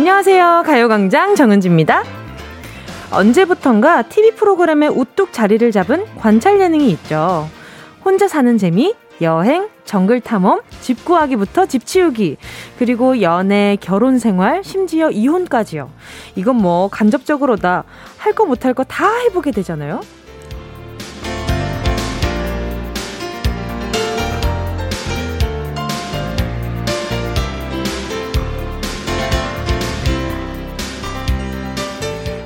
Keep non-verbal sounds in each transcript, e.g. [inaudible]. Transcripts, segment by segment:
안녕하세요. 가요광장 정은지입니다. 언제부턴가 TV 프로그램에 우뚝 자리를 잡은 관찰 예능이 있죠. 혼자 사는 재미, 여행, 정글 탐험, 집 구하기부터 집 치우기, 그리고 연애, 결혼 생활, 심지어 이혼까지요. 이건 뭐 간접적으로 다 할 거 못할 거 다 해보게 되잖아요.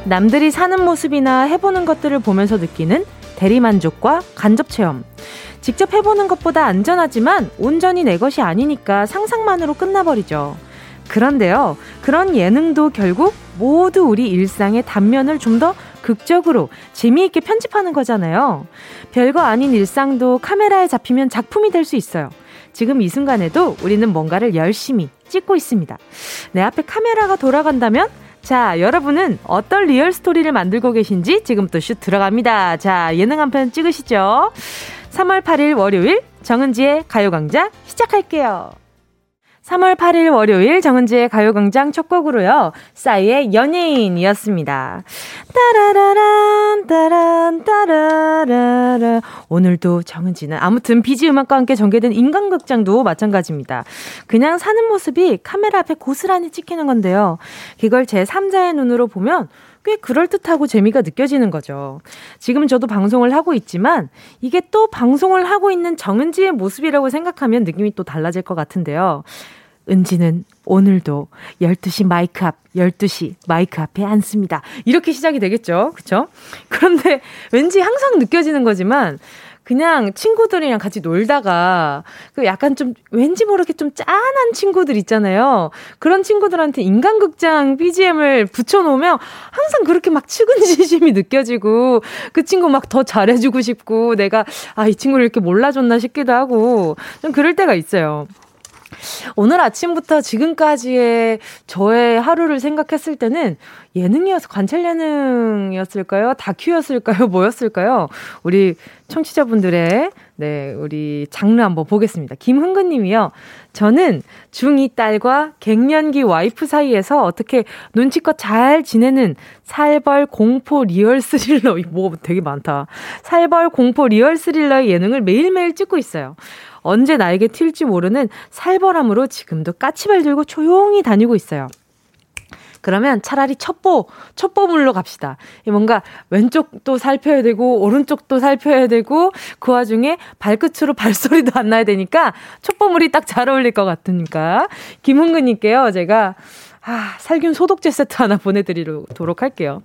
남들이 사는 모습이나 해보는 것들을 보면서 느끼는 대리만족과 간접체험. 직접 해보는 것보다 안전하지만 온전히 내 것이 아니니까 상상만으로 끝나버리죠. 그런데요, 그런 예능도 결국 모두 우리 일상의 단면을 좀 더 극적으로 재미있게 편집하는 거잖아요. 별거 아닌 일상도 카메라에 잡히면 작품이 될 수 있어요. 지금 이 순간에도 우리는 뭔가를 열심히 찍고 있습니다. 내 앞에 카메라가 돌아간다면 자, 여러분은 어떤 리얼 스토리를 만들고 계신지 지금부터 슛 들어갑니다. 자, 예능 한 편 찍으시죠. 3월 8일 월요일 정은지의 가요광장 시작할게요. 3월 8일 월요일 정은지의 가요광장 첫 곡으로요. 싸이의 연예인이었습니다. 따라라란 따란 따라라라 오늘도 정은지는 아무튼 BG 음악과 함께 전개된 인간극장도 마찬가지입니다. 그냥 사는 모습이 카메라 앞에 고스란히 찍히는 건데요. 이걸 제 3자의 눈으로 보면 꽤 그럴듯하고 재미가 느껴지는 거죠. 지금 저도 방송을 하고 있지만 이게 또 방송을 하고 있는 정은지의 모습이라고 생각하면 느낌이 또 달라질 것 같은데요. 은지는 오늘도 12시 마이크 앞, 12시 마이크 앞에 앉습니다. 이렇게 시작이 되겠죠. 그쵸? 그런데 왠지 항상 느껴지는 거지만 그냥 친구들이랑 같이 놀다가 그 약간 좀 왠지 모르게 좀 짠한 친구들 있잖아요. 그런 친구들한테 인간극장 BGM을 붙여놓으면 항상 그렇게 막 측은지심이 느껴지고 그 친구 막 더 잘해주고 싶고 내가 아, 이 친구를 이렇게 몰라줬나 싶기도 하고 좀 그럴 때가 있어요. 오늘 아침부터 지금까지의 저의 하루를 생각했을 때는 예능이어서 관찰 예능이었을까요? 다큐였을까요? [laughs] 뭐였을까요? 우리 청취자분들의 네, 우리 장르 한번 보겠습니다. 김흥근 님이요. 저는 중2 딸과 갱년기 와이프 사이에서 어떻게 눈치껏 잘 지내는 살벌 공포 리얼 스릴러, 뭐 되게 많다. 살벌 공포 리얼 스릴러의 예능을 매일매일 찍고 있어요. 언제 나에게 튈지 모르는 살벌함으로 지금도 까치발 들고 조용히 다니고 있어요. 그러면 차라리 첩보, 첩보물로 갑시다. 뭔가 왼쪽도 살펴야 되고, 오른쪽도 살펴야 되고, 그 와중에 발끝으로 [laughs] 발소리도 안 나야 되니까, 첩보물이 딱 잘 어울릴 것 같으니까. 김흥근님께요, 제가, 아, 살균 소독제 세트 하나 보내드리도록 할게요.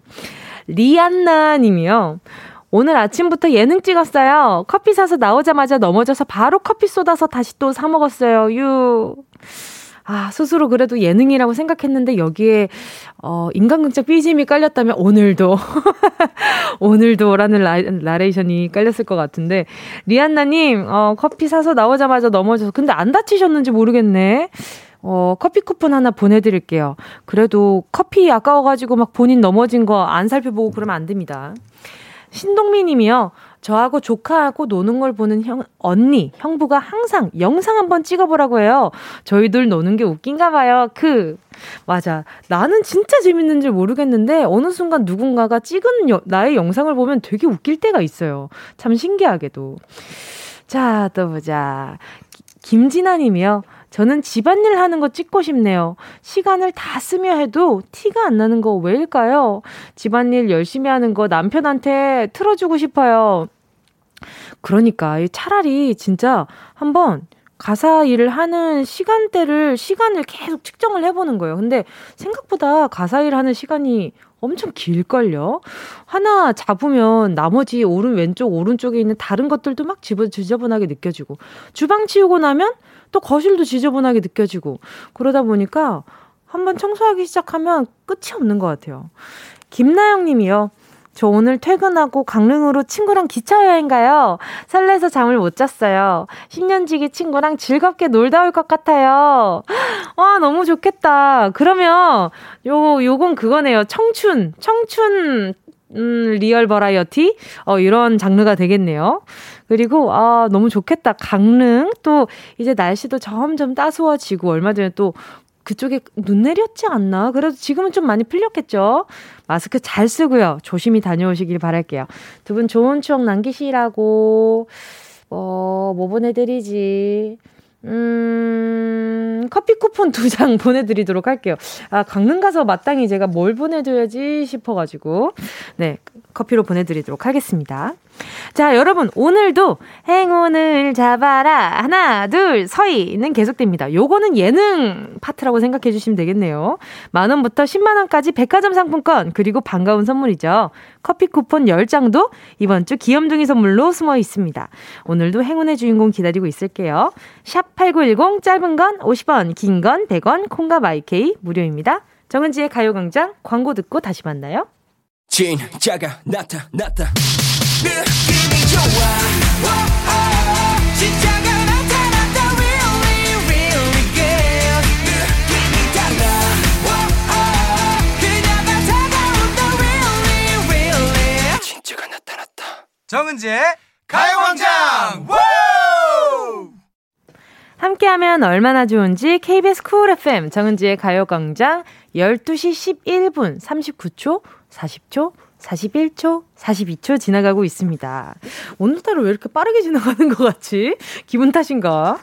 리안나 님이요. 오늘 아침부터 예능 찍었어요. 커피 사서 나오자마자 넘어져서 바로 커피 쏟아서 다시 또 사 먹었어요. 유. 아, 스스로 그래도 예능이라고 생각했는데 여기에 어 인간극장 BGM이 깔렸다면 오늘도 [laughs] 오늘도라는 라, 나레이션이 깔렸을 것 같은데 리안나 님, 어 커피 사서 나오자마자 넘어져서 근데 안 다치셨는지 모르겠네. 어, 커피 쿠폰 하나 보내드릴게요. 그래도 커피 아까워가지고 막 본인 넘어진 거 안 살펴보고 그러면 안 됩니다. 신동미 님이요. 저하고 조카하고 노는 걸 보는 형, 언니, 형부가 항상 영상 한번 찍어보라고 해요. 저희들 노는 게 웃긴가 봐요. 그, 맞아. 나는 진짜 재밌는 줄 모르겠는데, 어느 순간 누군가가 찍은 여, 나의 영상을 보면 되게 웃길 때가 있어요. 참 신기하게도. 자, 또 보자. 김진아 님이요. 저는 집안일 하는 거 찍고 싶네요. 시간을 다 쓰며 해도 티가 안 나는 거 왜일까요? 집안일 열심히 하는 거 남편한테 틀어주고 싶어요. 그러니까 차라리 진짜 한번 가사 일을 하는 시간대를 시간을 계속 측정을 해보는 거예요. 근데 생각보다 가사 일 하는 시간이 엄청 길걸요? 하나 잡으면 나머지 오른 왼쪽 오른쪽에 있는 다른 것들도 막 지저분하게 느껴지고 주방 치우고 나면 또 거실도 지저분하게 느껴지고 그러다 보니까 한번 청소하기 시작하면 끝이 없는 것 같아요. 김나영 님이요. 저 오늘 퇴근하고 강릉으로 친구랑 기차 여행 가요. 설레서 잠을 못 잤어요. 10년지기 친구랑 즐겁게 놀다 올 것 같아요. 와, 너무 좋겠다. 그러면 요, 요건 그거네요. 청춘, 청춘, 음, 리얼 버라이어티? 어, 이런 장르가 되겠네요. 그리고, 아, 너무 좋겠다. 강릉. 또, 이제 날씨도 점점 따스워지고, 얼마 전에 또 그쪽에 눈 내렸지 않나? 그래도 지금은 좀 많이 풀렸겠죠? 마스크 잘 쓰고요. 조심히 다녀오시길 바랄게요. 두 분 좋은 추억 남기시라고, 어, 뭐 보내드리지? 음, 커피 쿠폰 두 장 [laughs] 보내드리도록 할게요. 아, 강릉 가서 마땅히 제가 뭘 보내줘야지 싶어가지고. 네, 커피로 보내드리도록 하겠습니다. 자, 여러분, 오늘도 행운을 잡아라. 하나, 둘, 서희는 계속됩니다. 요거는 예능 파트라고 생각해 주시면 되겠네요. 만원부터 10만원까지 백화점 상품권, 그리고 반가운 선물이죠. 커피 쿠폰 10장도 이번 주 귀염둥이 선물로 숨어 있습니다. 오늘도 행운의 주인공 기다리고 있을게요. 샵 8910, 짧은 건 50원, 긴 건 100원, 콩과 마이케이 무료입니다. 정은지의 가요광장 광고 듣고 다시 만나요. 진짜가 나타났다. 느낌이 좋아. 진짜가 나타났다. Really really good. 느낌이 달라. 그녀가 다가온다 really really. 진짜가 나타났다. 정은지의 가요광장. 함께하면 얼마나 좋은지 KBS 쿨 FM 정은지의 가요광장 12시 11분 39초 40초 41초, 42초 지나가고 있습니다. 오늘따라 왜 이렇게 빠르게 지나가는 것 같지? 기분 탓인가?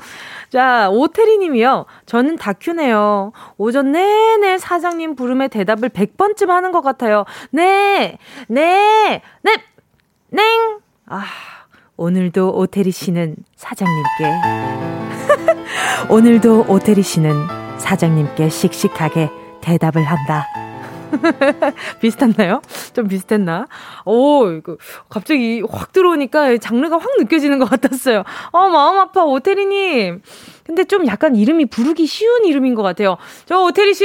자, 오태리 님이요. 저는 다큐네요. 오전 내내 사장님 부름에 대답을 100번쯤 하는 것 같아요. 네, 네, 네, 냉! 아, 오늘도 오태리 씨는 사장님께. [laughs] 오늘도 오태리 씨는 사장님께 씩씩하게 대답을 한다. [laughs] 비슷했나요? 좀 비슷했나? 오, 이거 갑자기 확 들어오니까 장르가 확 느껴지는 것 같았어요. 어, 마음 아파, 오태리님. 근데 좀 약간 이름이 부르기 쉬운 이름인 것 같아요. 저 오태리 씨!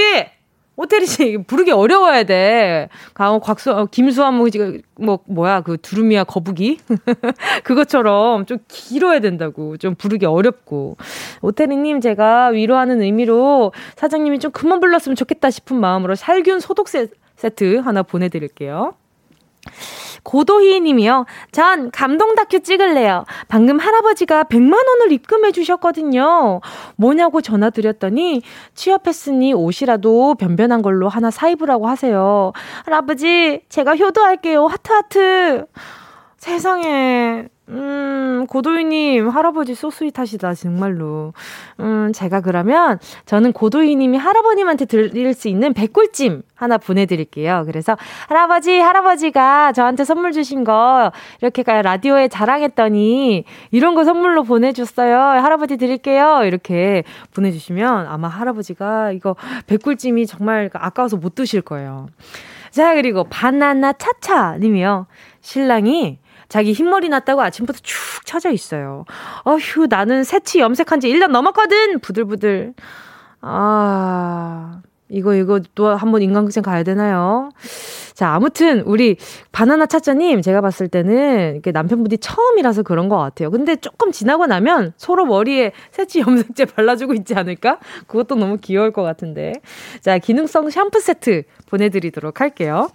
오태리 씨 부르기 어려워야 돼. 강호 곽수 어, 김수환 뭐, 뭐 뭐야 그 두루미야 거북이 [laughs] 그것처럼 좀 길어야 된다고 좀 부르기 어렵고 오태리님 제가 위로하는 의미로 사장님이 좀 그만 불렀으면 좋겠다 싶은 마음으로 살균 소독 세트 하나 보내드릴게요. 고도희 님이요. 전 감동 다큐 찍을래요. 방금 할아버지가 100만 원을 입금해 주셨거든요. 뭐냐고 전화 드렸더니 취업했으니 옷이라도 변변한 걸로 하나 사입으라고 하세요. 할아버지, 제가 효도할게요. 하트 하트. 세상에. 음, 고도희님, 할아버지 소스윗하시다, 정말로. 음, 제가 그러면 저는 고도희님이 할아버님한테 드릴 수 있는 백골찜 하나 보내드릴게요. 그래서 할아버지, 할아버지가 저한테 선물 주신 거 이렇게 라디오에 자랑했더니 이런 거 선물로 보내줬어요. 할아버지 드릴게요. 이렇게 보내주시면 아마 할아버지가 이거 백골찜이 정말 아까워서 못 드실 거예요. 자, 그리고 바나나 차차 님이요. 신랑이 자기 흰머리 났다고 아침부터 축 처져 있어요. 어휴, 나는 새치 염색한 지 1년 넘었거든! 부들부들. 아, 이거, 이거 또 한 번 인간극장 가야 되나요? 자, 아무튼, 우리 바나나 차짜님, 제가 봤을 때는 이게 남편분이 처음이라서 그런 것 같아요. 근데 조금 지나고 나면 서로 머리에 새치 염색제 발라주고 있지 않을까? 그것도 너무 귀여울 것 같은데. 자, 기능성 샴푸 세트 보내드리도록 할게요.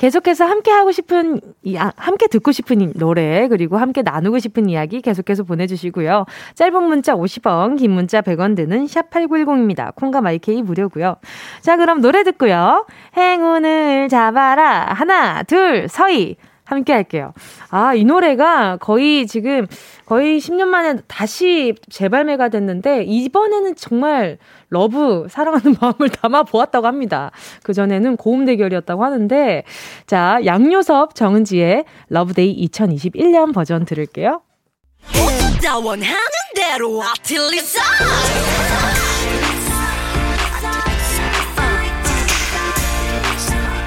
계속해서 함께 하고 싶은, 아, 함께 듣고 싶은 노래, 그리고 함께 나누고 싶은 이야기 계속해서 보내주시고요. 짧은 문자 50원, 긴 문자 100원 드는 샵 8910입니다. 콩과 마이케이 무료고요. 자, 그럼 노래 듣고요. 행운을 잡아라. 하나, 둘, 서희. 함께 할게요. 아, 이 노래가 거의 지금 거의 10년 만에 다시 재발매가 됐는데 이번에는 정말 love 사랑하는 [laughs] 마음을 담아 보았다고 합니다. 그 전에는 고음 대결이었다고 하는데 자, 양요섭 정은지의 Love Day 2021년 버전 들을게요.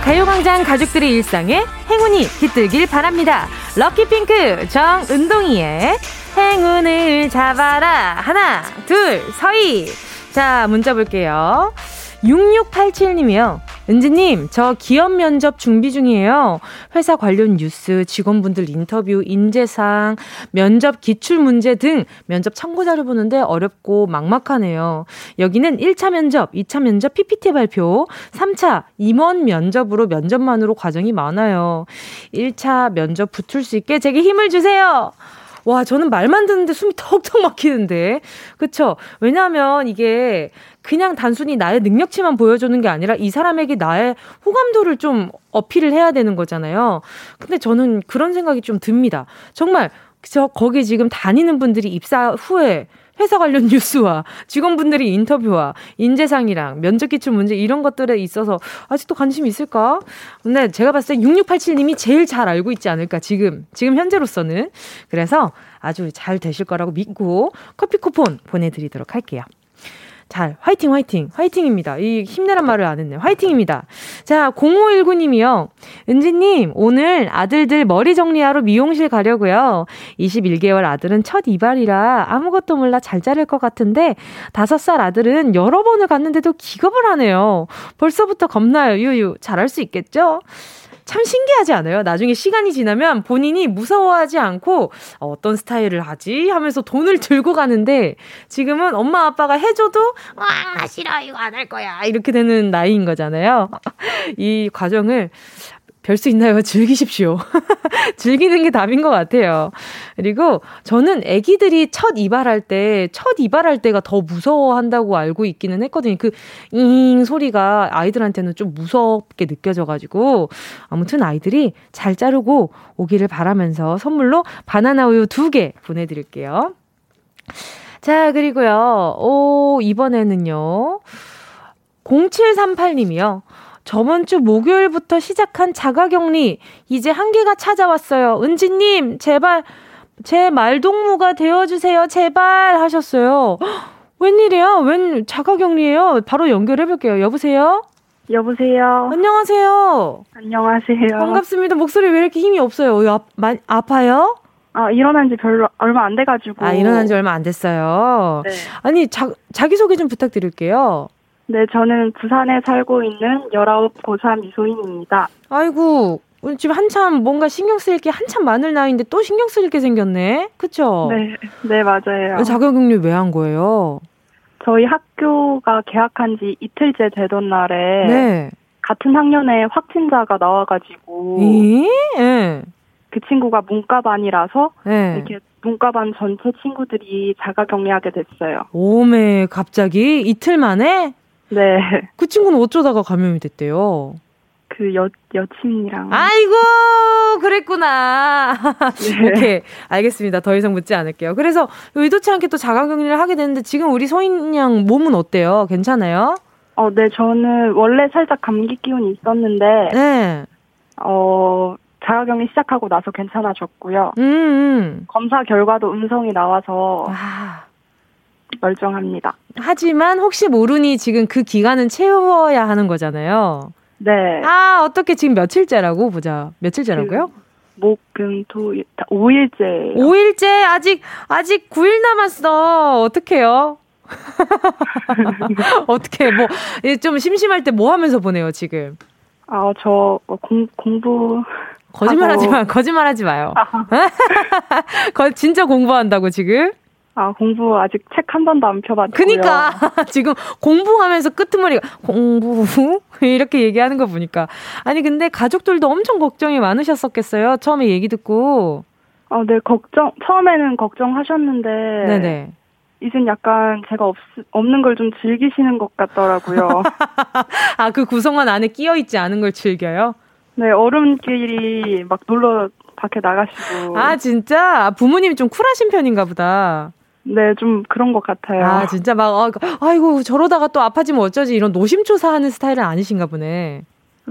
가요광장 가족들의 일상에 행운이 깃들길 바랍니다. 럭키핑크 정은동이의 행운을 잡아라. 하나, 둘, 서희. 자, 문자 볼게요. 6687님이요. 은지님, 저 기업 면접 준비 중이에요. 회사 관련 뉴스, 직원분들 인터뷰, 인재상, 면접 기출 문제 등 면접 참고자를 보는데 어렵고 막막하네요. 여기는 1차 면접, 2차 면접 PPT 발표, 3차 임원 면접으로 면접만으로 과정이 많아요. 1차 면접 붙을 수 있게 제게 힘을 주세요. 와, 저는 말만 듣는데 숨이 턱턱 막히는데. 그쵸? 왜냐하면 이게 그냥 단순히 나의 능력치만 보여주는 게 아니라 이 사람에게 나의 호감도를 좀 어필을 해야 되는 거잖아요. 근데 저는 그런 생각이 좀 듭니다. 정말 저 거기 지금 다니는 분들이 입사 후에 회사 관련 뉴스와 직원분들이 인터뷰와 인재상이랑 면접 기출 문제 이런 것들에 있어서 아직도 관심이 있을까? 근데 제가 봤을 때 6687님이 제일 잘 알고 있지 않을까 지금 지금 현재로서는 그래서 아주 잘 되실 거라고 믿고 커피 쿠폰 보내드리도록 할게요. 잘, 화이팅, 화이팅, 화이팅입니다. 이 힘내란 말을 안 했네요. 화이팅입니다. 자, 0519님이요. 은지님, 오늘 아들들 머리 정리하러 미용실 가려고요. 21개월 아들은 첫 이발이라 아무것도 몰라 잘 자를 것 같은데, 5살 아들은 여러 번을 갔는데도 기겁을 하네요. 벌써부터 겁나요, 유유. 잘할 수 있겠죠? 참 신기하지 않아요? 나중에 시간이 지나면 본인이 무서워하지 않고 어, 어떤 스타일을 하지 하면서 돈을 들고 가는데 지금은 엄마 아빠가 해줘도 와 싫어 이거 안 할 거야 이렇게 되는 나이인 거잖아요. [laughs] 이 과정을 별 수 있나요? [laughs] 즐기십시오. [laughs] 즐기는 게 답인 것 같아요. 그리고 저는 아기들이 첫 이발할 때, 첫 이발할 때가 더 무서워한다고 알고 있기는 했거든요. 그, 잉 소리가 아이들한테는 좀 무섭게 느껴져가지고. 아무튼 아이들이 잘 자르고 오기를 바라면서 선물로 바나나 우유 두 개 보내드릴게요. 자, 그리고요. 오, 이번에는요. 0738님이요. 저번 주 목요일부터 시작한 자가격리 이제 한계가 찾아왔어요. 은지님 제발 제 말동무가 되어주세요. 제발 하셨어요. [gasps] 웬일이야? 웬 자가격리예요? 바로 연결해볼게요. 여보세요? 여보세요. 안녕하세요. 안녕하세요. 반갑습니다. 목소리 왜 이렇게 힘이 없어요? 아, 마, 아파요? 아, 일어난 지 별로 얼마 안 돼가지고. 아, 일어난 지 얼마 안 됐어요. 네. 아니, 자, 자기소개 좀 부탁드릴게요. 네, 저는 부산에 살고 있는 19 고3 이소인입니다. 아이고, 지금 한참 뭔가 신경 쓰일 게 한참 많을 나이인데 또 신경 쓰일 게 생겼네? 그쵸? 네, 네, 맞아요. 자가격리 왜 한 거예요? 저희 학교가 개학한 지 이틀째 되던 날에 네. 같은 학년에 확진자가 나와가지고 예? 네. 그 친구가 문과반이라서 네. 이렇게 문과반 전체 친구들이 자가격리하게 됐어요. 오메 갑자기 이틀 만에? 네. 그 친구는 어쩌다가 감염이 됐대요? 그 여, 여친이랑. 아이고, 그랬구나. 네. [laughs] 오케이. 알겠습니다. 더 이상 묻지 않을게요. 그래서 의도치 않게 또 자가 격리를 하게 됐는데 지금 우리 소인 양 몸은 어때요? 괜찮아요? 어, 네. 저는 원래 살짝 감기 기운이 있었는데. 네. 어, 자가 격리 시작하고 나서 괜찮아졌고요. 음, 음. 검사 결과도 음성이 나와서. 아. 멀쩡합니다. 하지만 혹시 모르니 지금 그 기간은 채워야 하는 거잖아요. 네. 아, 어떻게 지금 며칠째라고 보자. 며칠째라고요? 그, 목, 금, 토, 일, 5일째. 5일째? 아직, 아직 9일 남았어. 어떡해요? [laughs] 어떻게, 뭐, 좀 심심할 때 뭐 하면서 보내요, 지금? 아, 저, 뭐 공, 공부. 거짓말 하지 마, 거짓말 하지 마요. [laughs] 진짜 공부한다고, 지금? 아, 공부 아직 책 한 번도 안 펴봤고요. 그니까 [laughs] 지금 공부하면서 끄트머리가 공부 [laughs] 이렇게 얘기하는 거 보니까 아니 근데 가족들도 엄청 걱정이 많으셨었겠어요. 처음에 얘기 듣고. 아, 네, 걱정 처음에는 걱정하셨는데 네네. 이젠 약간 제가 없, 없는 걸 좀 즐기시는 것 같더라고요. [laughs] 아, 그 구성원 안에 끼어 있지 않은 걸 즐겨요? 네, 어른끼리 막 놀러 밖에 나가시고. 아, 진짜? 부모님이 좀 쿨하신 편인가 보다. 네, 좀 그런 것 같아요. 아, 진짜 막, 어, 아이고, 저러다가 또 아파지면 어쩌지 이런 노심초사하는 스타일은 아니신가 보네.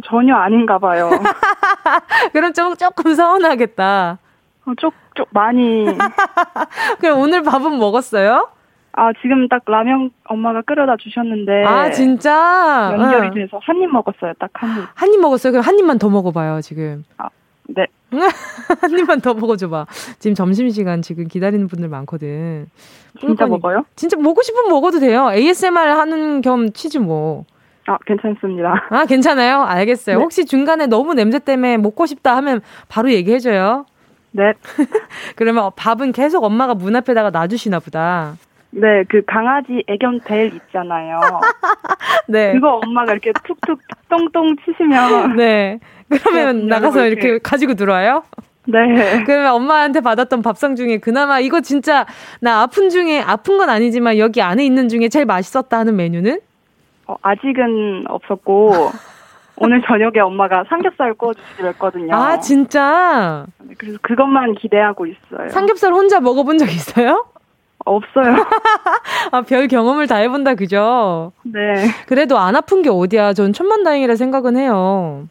전혀 아닌가 봐요. [laughs] 그럼 좀, 조금 서운하겠다. 어, 쪽, 쪽, 많이. [laughs] 그럼 오늘 밥은 먹었어요? 아, 지금 딱 라면 엄마가 끓여다 주셨는데. 아, 진짜? 연결이 응. 돼서 한 입 먹었어요, 딱 한 입. 한 입 먹었어요? 그럼 한 입만 더 먹어봐요, 지금. 아, 네. [laughs] 한 입만 더 먹어줘봐. 지금 점심시간 지금 기다리는 분들 많거든. 진짜 먹어요? 진짜 먹고 싶으면 먹어도 돼요. ASMR 하는 겸 치즈 뭐. 아, 괜찮습니다. 아, 괜찮아요? 알겠어요. 네. 혹시 중간에 너무 냄새 때문에 먹고 싶다 하면 바로 얘기해줘요. 네. [laughs] 그러면 밥은 계속 엄마가 문 앞에다가 놔주시나 보다. 네, 그 강아지 애견 벨 있잖아요. [laughs] 네. 그거 엄마가 이렇게 툭툭 똥똥 치시면. [laughs] 네. 그러면 나가서 이렇게, 이렇게 가지고 들어와요? 네. 그러면 엄마한테 받았던 밥상 중에 그나마 이거 진짜 나 아픈 중에 아픈 건 아니지만 여기 안에 있는 중에 제일 맛있었다 하는 메뉴는? 어, 아직은 없었고 [laughs] 오늘 저녁에 엄마가 삼겹살 구워주시기로 했거든요. 아 진짜? 네, 그래서 그것만 기대하고 있어요. 삼겹살 혼자 먹어본 적 있어요? 없어요. [laughs] 아, 별 경험을 다 해본다, 그죠? 네. 그래도 안 아픈 게 어디야. 전 천만다행이라 생각은 해요.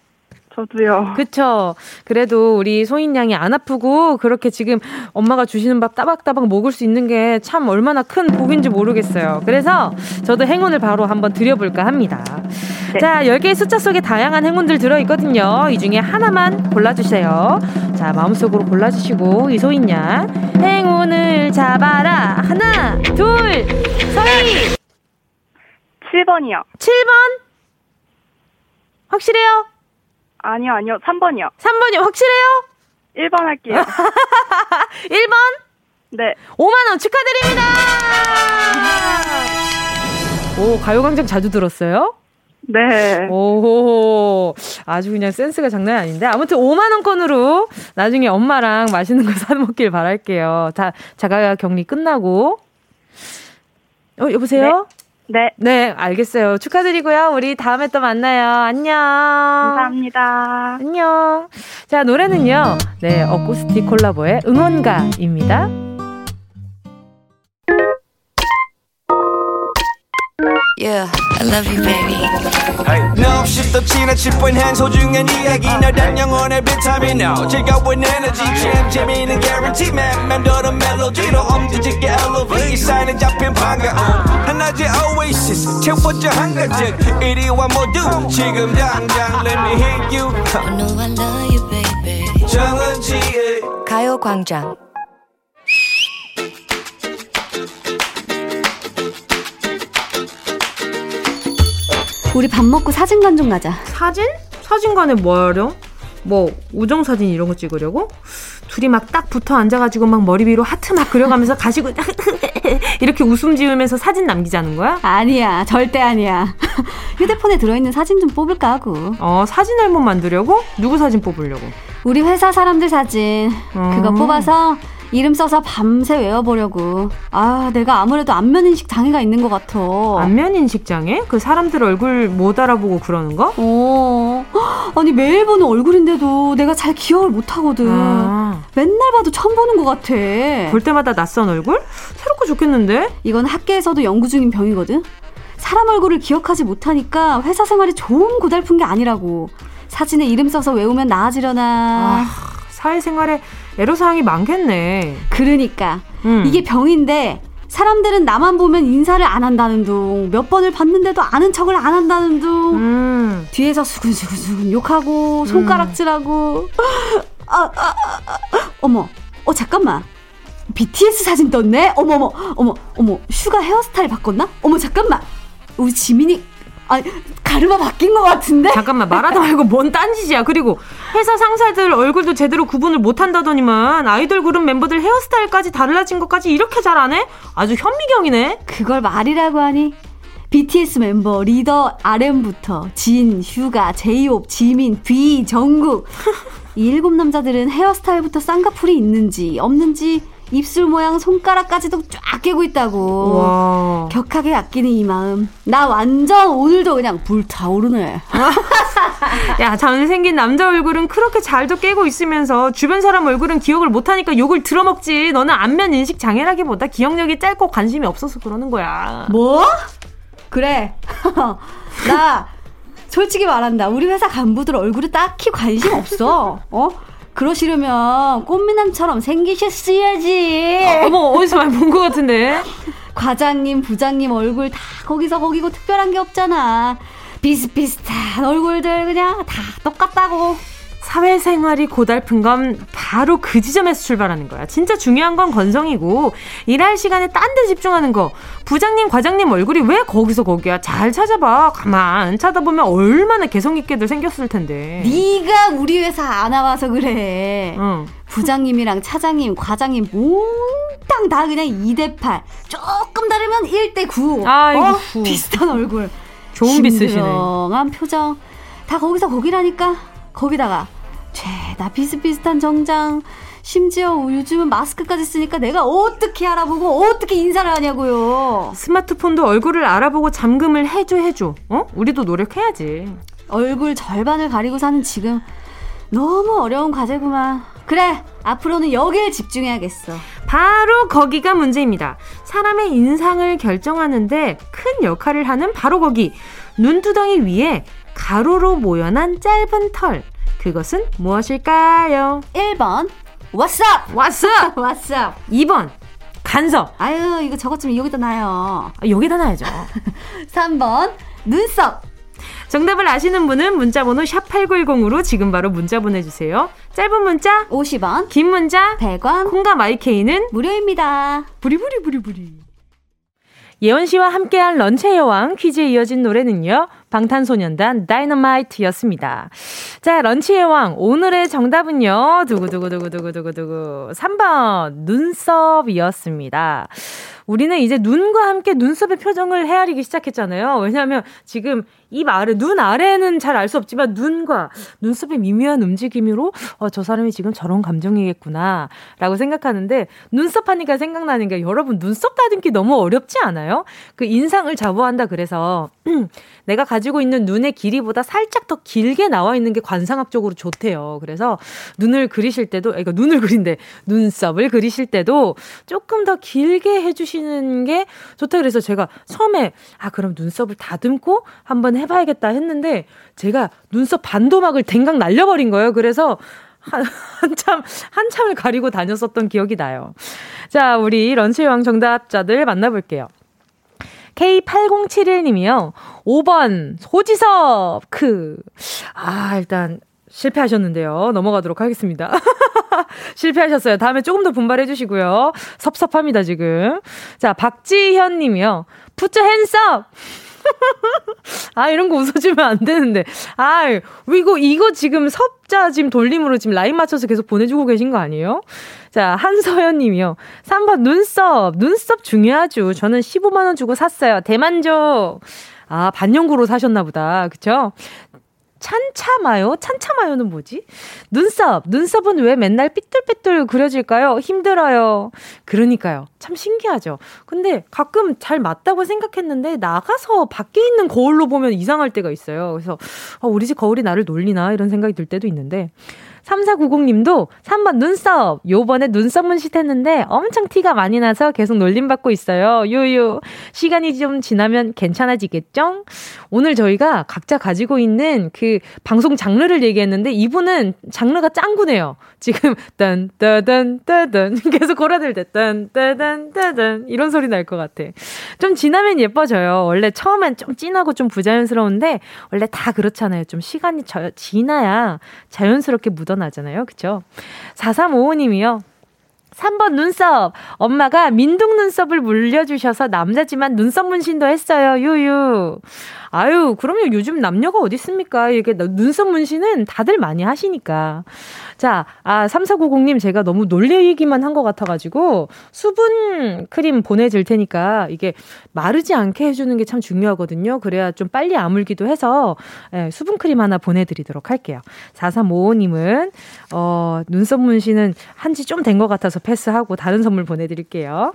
저도요. 그쵸. 그래도 우리 소인 양이 안 아프고 그렇게 지금 엄마가 주시는 밥 따박따박 먹을 수 있는 게 참 얼마나 큰 복인지 모르겠어요. 그래서 저도 행운을 바로 한번 드려볼까 합니다. 네. 자, 10개의 숫자 속에 다양한 행운들 들어있거든요. 이 중에 하나만 골라주세요. 자, 마음속으로 골라주시고, 이소인 양. 행운을 잡아라. 하나, 둘, 서희! 7번이요. 7번? 확실해요? 아니요, 아니요. 3번이요. 3번이요. 확실해요? 1번 할게요. [laughs] 1번? 네. 5만원 축하드립니다! 오, 가요광장 자주 들었어요? 네. 오, 아주 그냥 센스가 장난 아닌데. 아무튼 5만원권으로 나중에 엄마랑 맛있는 거 [laughs] 사먹길 바랄게요. 자, 자가 격리 끝나고. 어, 여보세요? 네. 네. 네, 알겠어요. 축하드리고요. 우리 다음에 또 만나요. 안녕. 감사합니다. 안녕. 자, 노래는요. 네, 어쿠스틱 콜라보의 응원가입니다. Yeah, I love you, baby. Hey. No, shift the china chip when hands hold you and 이야기 널단 영혼의 비타민 now. 즐거운 에너지 jam 재미있는 guarantee man. 맴도는 멜로디로 엄지짓게 elevate. 사인은 잡힌 반가움. 하나의 oasis 채워져 한가득. 이리와 모두 지금 당장 let me hit you. I know I love you, baby. 정은지의 가요광장. 우리 밥 먹고 사진관 좀 가자. 사진? 사진관에 뭐하려? 뭐 우정 사진 이런 거 찍으려고? 둘이 막 딱 붙어 앉아가지고 막 머리 위로 하트 막 그려가면서 가시고 [laughs] 이렇게 웃음 지으면서 사진 남기자는 거야? 아니야 절대 아니야 [laughs] 휴대폰에 들어있는 사진 좀 뽑을까 하고 어 사진 앨범 만들려고? 누구 사진 뽑으려고? 우리 회사 사람들 사진 어. 그거 뽑아서 이름 써서 밤새 외워보려고. 아, 내가 아무래도 안면인식 장애가 있는 것 같아. 안면인식 장애? 그 사람들 얼굴 못 알아보고 그러는 거? 어. [gasps] 아니, 매일 보는 얼굴인데도 내가 잘 기억을 못 하거든. 아. 맨날 봐도 처음 보는 것 같아. 볼 때마다 낯선 얼굴? 새롭고 좋겠는데? 이건 학계에서도 연구 중인 병이거든. 사람 얼굴을 기억하지 못하니까 회사 생활이 좋은 고달픈 게 아니라고. 사진에 이름 써서 외우면 나아지려나. 아, 사회생활에 애로사항이 많겠네. 그러니까. 음. 이게 병인데, 사람들은 나만 보면 인사를 안 한다는 둥, 몇 번을 봤는데도 아는 척을 안 한다는 둥, 음. 뒤에서 수근수근수근 욕하고, 손가락질하고, 음. 아, 아, 아, 아, 어머, 어, 잠깐만. BTS 사진 떴네? 어머머, 어머, 어머, 슈가 헤어스타일 바꿨나? 어머, 잠깐만. 우리 지민이 아, 가르마 바뀐 것 같은데? 잠깐만, 말하다 말고 뭔 딴짓이야. 그리고 회사 상사들 얼굴도 제대로 구분을 못 한다더니만 아이돌 그룹 멤버들 헤어스타일까지 달라진 것까지 이렇게 잘 아네? 아주 현미경이네? 그걸 말이라고 하니? BTS 멤버 리더 RM부터 진, 휴가, 제이홉, 지민, 비, 정국 [laughs] 이 일곱 남자들은 헤어스타일부터 쌍꺼풀이 있는지 없는지 입술 모양 손가락까지도 쫙 깨고 있다고. 와. 격하게 아끼는 이 마음. 나 완전 오늘도 그냥 불타오르네. [laughs] 야, 잘생긴 남자 얼굴은 그렇게 잘도 깨고 있으면서 주변 사람 얼굴은 기억을 못하니까 욕을 들어먹지. 너는 안면 인식 장애라기보다 기억력이 짧고 관심이 없어서 그러는 거야. 뭐? 그래. [laughs] 나 솔직히 말한다. 우리 회사 간부들 얼굴에 딱히 관심 없어. 어? 그러시려면 꽃미남처럼 생기셨어야지. 어, 머 어디서 많이 본 것 같은데. 과장님, 부장님 얼굴 다 거기서 거기고 특별한 게 없잖아. 비슷비슷한 얼굴들 그냥 다 똑같다고. 사회생활이 고달픈 건 바로 그 지점에서 출발하는 거야. 진짜 중요한 건 건성이고 일할 시간에 딴 데 집중하는 거. 부장님, 과장님 얼굴이 왜 거기서 거기야? 잘 찾아봐. 가만 찾아보면 얼마나 개성 있게들 생겼을 텐데. 네가 우리 회사 안 와봐서 그래. 응. 부장님이랑 차장님, 과장님 몽땅 다 그냥 2대 8. 조금 다르면 1대 9. 아, 어? 비슷한 얼굴. 좋은 빛 쓰시네. 진정한 표정. 다 거기서 거기라니까. 거기다가 나 비슷비슷한 정장. 심지어 요즘은 마스크까지 쓰니까 내가 어떻게 알아보고 어떻게 인사를 하냐고요. 스마트폰도 얼굴을 알아보고 잠금을 해줘 해줘. 어? 우리도 노력해야지. 얼굴 절반을 가리고 사는 지금 너무 어려운 과제구만. 그래, 앞으로는 여기에 집중해야겠어. 바로 거기가 문제입니다. 사람의 인상을 결정하는데 큰 역할을 하는 바로 거기. 눈두덩이 위에 가로로 모여난 짧은 털. 그것은 무엇일까요? 1번, 왓썹! 왓썹! 왓썹! 2번, 간섭. 아유, 이거 저것 좀 여기다 놔요. 아, 여기다 놔야죠. [laughs] 3번, 눈썹. 정답을 아시는 분은 문자번호 샵8910으로 지금 바로 문자 보내주세요. 짧은 문자 50원, 긴 문자 100원, 콩과 마이케이는 무료입니다. 부리부리부리부리. 예원 씨와 함께한 런치의 여왕 퀴즈에 이어진 노래는요. 방탄소년단 다이너마이트였습니다. 자, 런치의 왕 오늘의 정답은요. 두구두구두구두구두구두구 3번 눈썹이었습니다. 우리는 이제 눈과 함께 눈썹의 표정을 헤아리기 시작했잖아요. 왜냐하면 지금 입 아래, 눈 아래는 잘 알 수 없지만 눈과 눈썹의 미묘한 움직임으로 어, 저 사람이 지금 저런 감정이겠구나 라고 생각하는데 눈썹 하니까 생각나는 게 여러분 눈썹 다듬기 너무 어렵지 않아요? 그 인상을 자부한다 그래서 [clears throat] 내가 가지고 있는 눈의 길이보다 살짝 더 길게 나와 있는 게 관상학적으로 좋대요. 그래서 눈을 그리실 때도, 그러니까 눈을 그린데 눈썹을 그리실 때도 조금 더 길게 해주시는 게 좋다. 그래서 제가 처음에 아 그럼 눈썹을 다듬고 한번 해 봐야겠다 했는데 제가 눈썹 반도막을 댕강 날려버린 거예요. 그래서 한, 한참, 한참을 가리고 다녔었던 기억이 나요. 자, 우리 런치왕 정답자들 만나볼게요. K8071님이요. 5번, 소지섭, 크. 아, 일단, 실패하셨는데요. 넘어가도록 하겠습니다. [laughs] 실패하셨어요. 다음에 조금 더 분발해 주시고요. 섭섭합니다, 지금. 자, 박지현 님이요. 푸처 핸섭! [laughs] 아, 이런 거 웃어주면 안 되는데. 아, 이거, 이거 지금 섭자 지금 돌림으로 지금 라인 맞춰서 계속 보내주고 계신 거 아니에요? 자, 한서연 님이요. 3번 눈썹. 눈썹 중요하죠. 저는 15만원 주고 샀어요. 대만족. 아, 반영구로 사셨나 보다. 그쵸? 찬차마요? 찬차마요는 뭐지? 눈썹. 눈썹은 왜 맨날 삐뚤삐뚤 그려질까요? 힘들어요. 그러니까요. 참 신기하죠. 근데 가끔 잘 맞다고 생각했는데 나가서 밖에 있는 거울로 보면 이상할 때가 있어요. 그래서 어, 우리 집 거울이 나를 놀리나 이런 생각이 들 때도 있는데 3490님도 3번 눈썹. 요번에 눈썹 문신 했는데 엄청 티가 많이 나서 계속 놀림받고 있어요. 유유. 시간이 좀 지나면 괜찮아지겠죠? 오늘 저희가 각자 가지고 있는 그 방송 장르를 얘기했는데 이분은 장르가 짱구네요. 지금 딴 따단 따단 [laughs] 계속 골아들 때딴 따단 따단 이런 소리 날 것 같아. 좀 지나면 예뻐져요. 원래 처음엔 좀 진하고 좀 부자연스러운데 원래 다 그렇잖아요. 좀 시간이 저, 지나야 자연스럽게 묻어나잖아요. 그쵸? 4355님이요. 3번 눈썹. 엄마가 민둥 눈썹을 물려주셔서 남자지만 눈썹 문신도 했어요. 유유. 아유, 그럼요. 요즘 남녀가 어디 있습니까? 이게 눈썹 문신은 다들 많이 하시니까. 자, 아, 3490님 제가 너무 놀리기만 한 것 같아가지고 수분 크림 보내줄 테니까 이게 마르지 않게 해주는 게 참 중요하거든요. 그래야 좀 빨리 아물기도 해서 예, 수분 크림 하나 보내드리도록 할게요. 4355님은, 어, 눈썹 문신은 한지 좀 된 것 같아서 패스하고 다른 선물 보내드릴게요.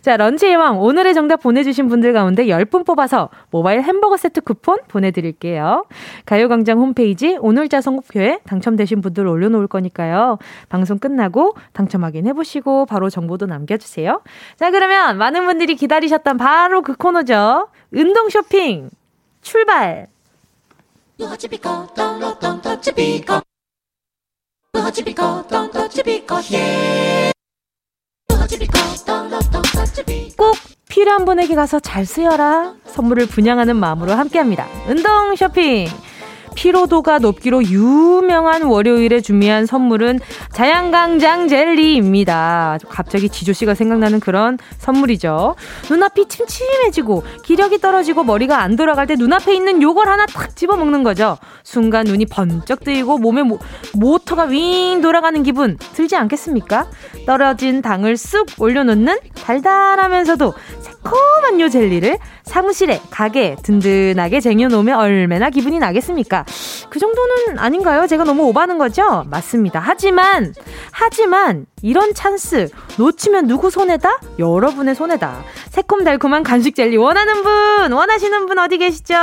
자, 런치의 왕. 오늘의 정답 보내주신 분들 가운데 10분 뽑아서 모바일 햄버거 세트 쿠폰 보내드릴게요. 가요광장 홈페이지 오늘자 선곡표에 당첨되신 분들 올려놓을 거니까요. 방송 끝나고 당첨 확인해보시고 바로 정보도 남겨주세요. 자, 그러면 많은 분들이 기다리셨던 바로 그 코너죠. 운동 쇼핑 출발! 꼭 필요한 분에게 가서 잘 쓰여라. 선물을 분양하는 마음으로 함께합니다. 운동 쇼핑. 피로도가 높기로 유명한 월요일에 준비한 선물은 자양강장 젤리입니다. 갑자기 지조 씨가 생각나는 그런 선물이죠. 눈앞이 침침해지고 기력이 떨어지고 머리가 안 돌아갈 때 눈앞에 있는 요걸 하나 탁 집어 먹는 거죠. 순간 눈이 번쩍 뜨이고 몸에 모, 모터가 윙 돌아가는 기분 들지 않겠습니까? 떨어진 당을 쑥 올려놓는 달달하면서도 새콤한 요 젤리를 사무실에 가게에 든든하게 쟁여놓으면 얼마나 기분이 나겠습니까? 그 정도는 아닌가요? 제가 너무 오바는 거죠? 맞습니다. 하지만, 하지만, 이런 찬스 놓치면 누구 손해다? 여러분의 손해다. 새콤달콤한 간식 젤리 원하는 분, 원하시는 분 어디 계시죠?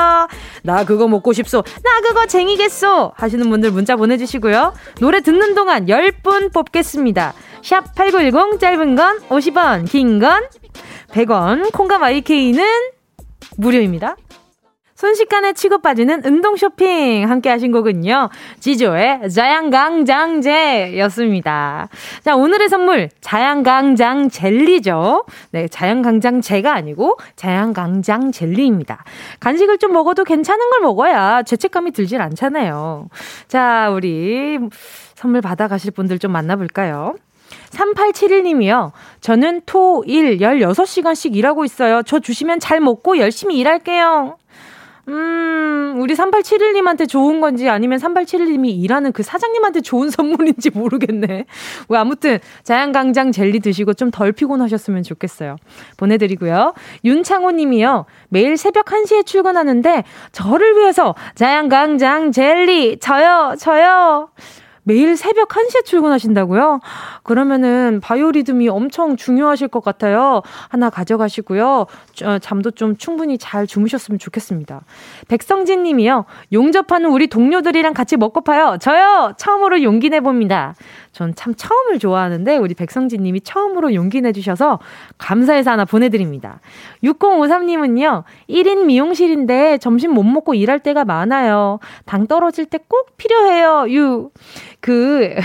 나 그거 먹고 싶소. 나 그거 쟁이겠소. 하시는 분들 문자 보내주시고요. 노래 듣는 동안 10분 뽑겠습니다. 샵 8910 짧은 건 50원, 긴 건 100원, 콩과 마이케이는 무료입니다. 순식간에 빠지는 운동 쇼핑 함께 하신 곡은요. 지조의 자양강장제였습니다. 자, 오늘의 선물 자양강장 젤리죠. 네, 자양강장 제가 아니고 자양강장 젤리입니다. 간식을 좀 먹어도 괜찮은 걸 먹어야 죄책감이 들질 않잖아요. 자, 우리 선물 받아 가실 분들 좀 만나 볼까요? 3871님이요. 저는 토, 일, 16시간씩 일하고 있어요. 저 주시면 잘 먹고 열심히 일할게요. 음, 우리 3871님한테 좋은 건지 아니면 3871님이 일하는 그 사장님한테 좋은 [laughs] 선물인지 모르겠네. 뭐 아무튼 자양강장 젤리 드시고 좀 덜 피곤하셨으면 좋겠어요. 보내드리고요. 윤창호 님이요. 매일 새벽 1시에 출근하는데 저를 위해서 자양강장 젤리 저요, 저요. 매일 새벽 1시에 출근하신다고요? 그러면은 바이오리듬이 엄청 중요하실 것 같아요. 하나 가져가시고요. 어, 잠도 좀 충분히 잘 주무셨으면 좋겠습니다. 백성진 님이요. 용접하는 우리 동료들이랑 같이 먹고 파요. 저요! 처음으로 용기 내봅니다. 전 참 처음을 좋아하는데 우리 백성진 님이 처음으로 용기 내주셔서 감사해서 하나 보내드립니다. 6053님은요. 1인 미용실인데 점심 못 먹고 일할 때가 많아요. 당 떨어질 때 꼭 필요해요. 유. 그,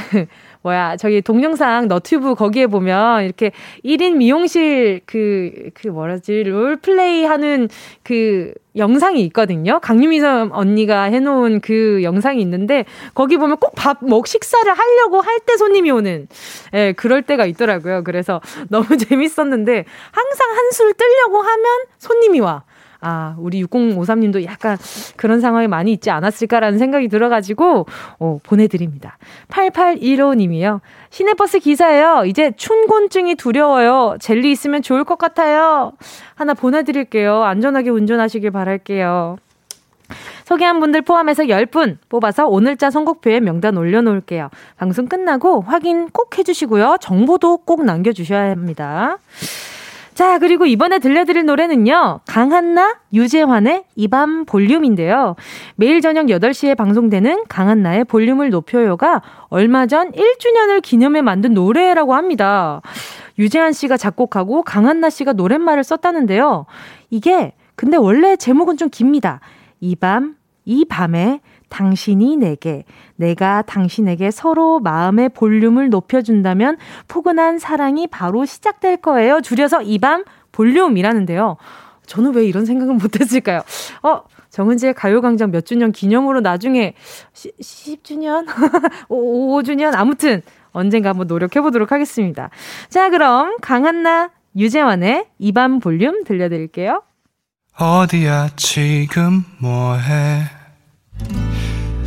뭐야, 저기 동영상 너튜브 거기에 보면 이렇게 1인 미용실 그, 그 뭐라지, 롤플레이 하는 그 영상이 있거든요. 강유미 선 언니가 해놓은 그 영상이 있는데 거기 보면 꼭 밥 먹 식사를 하려고 할 때 손님이 오는 예, 그럴 때가 있더라고요. 그래서 너무 [laughs] 재밌었는데 항상 한술 뜨려고 하면 손님이 와. 아, 우리 6053님도 약간 그런 상황이 많이 있지 않았을까라는 생각이 들어가지고, 어, 보내드립니다. 8815님이요. 시내버스 기사예요. 이제 춘곤증이 두려워요. 젤리 있으면 좋을 것 같아요. 하나 보내드릴게요. 안전하게 운전하시길 바랄게요. 소개한 분들 포함해서 10분 뽑아서 오늘자 선곡표에 명단 올려놓을게요. 방송 끝나고 확인 꼭 해주시고요. 정보도 꼭 남겨주셔야 합니다. 자, 그리고 이번에 들려드릴 노래는요. 강한나, 유재환의 이 밤 볼륨인데요. 매일 저녁 8시에 방송되는 강한나의 볼륨을 높여요가 얼마 전 1주년을 기념해 만든 노래라고 합니다. 유재환 씨가 작곡하고 강한나 씨가 노랫말을 썼다는데요. 이게 근데 원래 제목은 좀 깁니다. 이 밤, 이 밤에 당신이 내게, 내가 당신에게 서로 마음의 볼륨을 높여준다면 포근한 사랑이 바로 시작될 거예요. 줄여서 이 밤 볼륨이라는데요. 저는 왜 이런 생각을 못했을까요? 어, 정은지의 가요광장 몇 주년 기념으로 나중에 시, 10주년? 5, 5주년? 아무튼 언젠가 한번 노력해보도록 하겠습니다. 자, 그럼 강한나, 유재환의 이 밤 볼륨 들려드릴게요. 어디야, 지금 뭐해?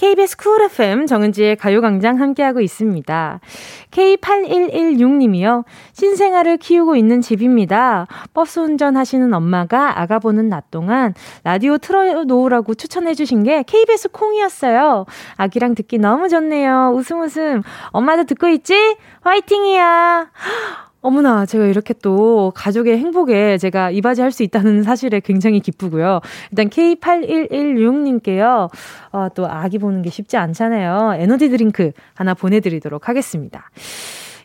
KBS 쿨 FM 정은지의 가요광장 함께하고 있습니다. K8116님이요. 신생아를 키우고 있는 집입니다. 버스 운전하시는 엄마가 아가 보는 낮 동안 라디오 틀어놓으라고 추천해주신 게 KBS 콩이었어요. 아기랑 듣기 너무 좋네요. 웃음 웃음. 엄마도 듣고 있지? 화이팅이야. 어머나, 제가 이렇게 또 가족의 행복에 제가 이바지할 수 있다는 사실에 굉장히 기쁘고요. 일단 K8116님께요, 어, 또 아기 보는 게 쉽지 않잖아요. 에너지 드링크 하나 보내드리도록 하겠습니다.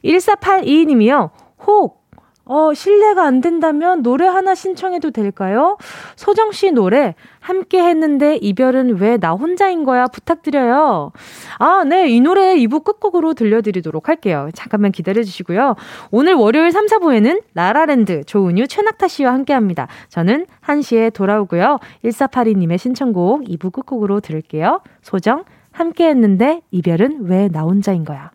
1482님이요, 혹, 어, 실례가 안 된다면 노래 하나 신청해도 될까요? 소정 씨 노래 함께 했는데 이별은 왜 나 혼자인 거야 부탁드려요. 아, 네. 이 노래 2부 끝곡으로 들려드리도록 할게요. 잠깐만 기다려 주시고요. 오늘 월요일 3, 4부에는 라라랜드 조은유 최낙타 씨와 함께 합니다. 저는 1시에 돌아오고요. 1482님의 신청곡 2부 끝곡으로 들을게요. 소정 함께 했는데 이별은 왜 나 혼자인 거야.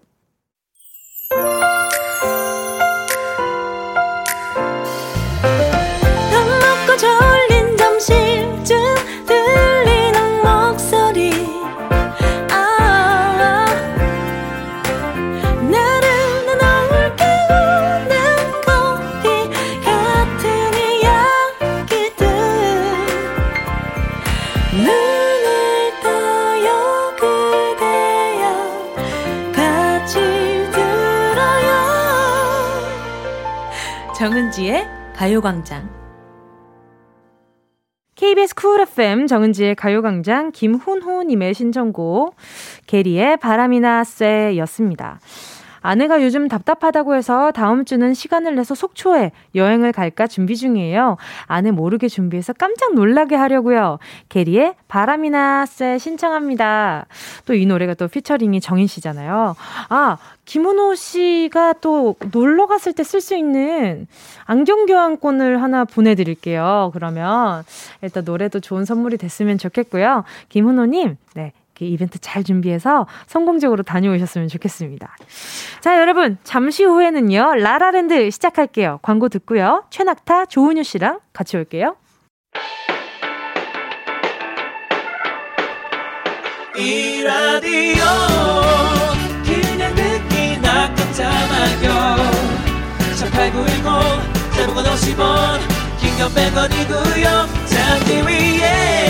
가요광장 KBS 쿨 FM 정은지의 가요광장 김훈호님의 신청곡 게리의 바람이나 쐐였습니다. 아내가 요즘 답답하다고 해서 다음 주는 시간을 내서 속초에 여행을 갈까 준비 중이에요. 아내 모르게 준비해서 깜짝 놀라게 하려고요. 게리의 바람이나 쐐 신청합니다. 또 이 노래가 또 피처링이 정인 씨잖아요. 아, 김은호 씨가 또 놀러 갔을 때 쓸 수 있는 안경 교환권을 하나 보내드릴게요. 그러면 일단 노래도 좋은 선물이 됐으면 좋겠고요. 김은호님, 네. 이벤트 잘 준비해서 성공적으로 다녀오셨으면 좋겠습니다. 자, 여러분, 잠시 후에는요, 라라랜드 시작할게요. 광고 듣고요. 최낙타, 조은유 씨랑 같이 올게요. 이 라디오 그냥 듣기나 깜짝마요 18910 대목원 50원 긴건 100원이고요 잠기 위에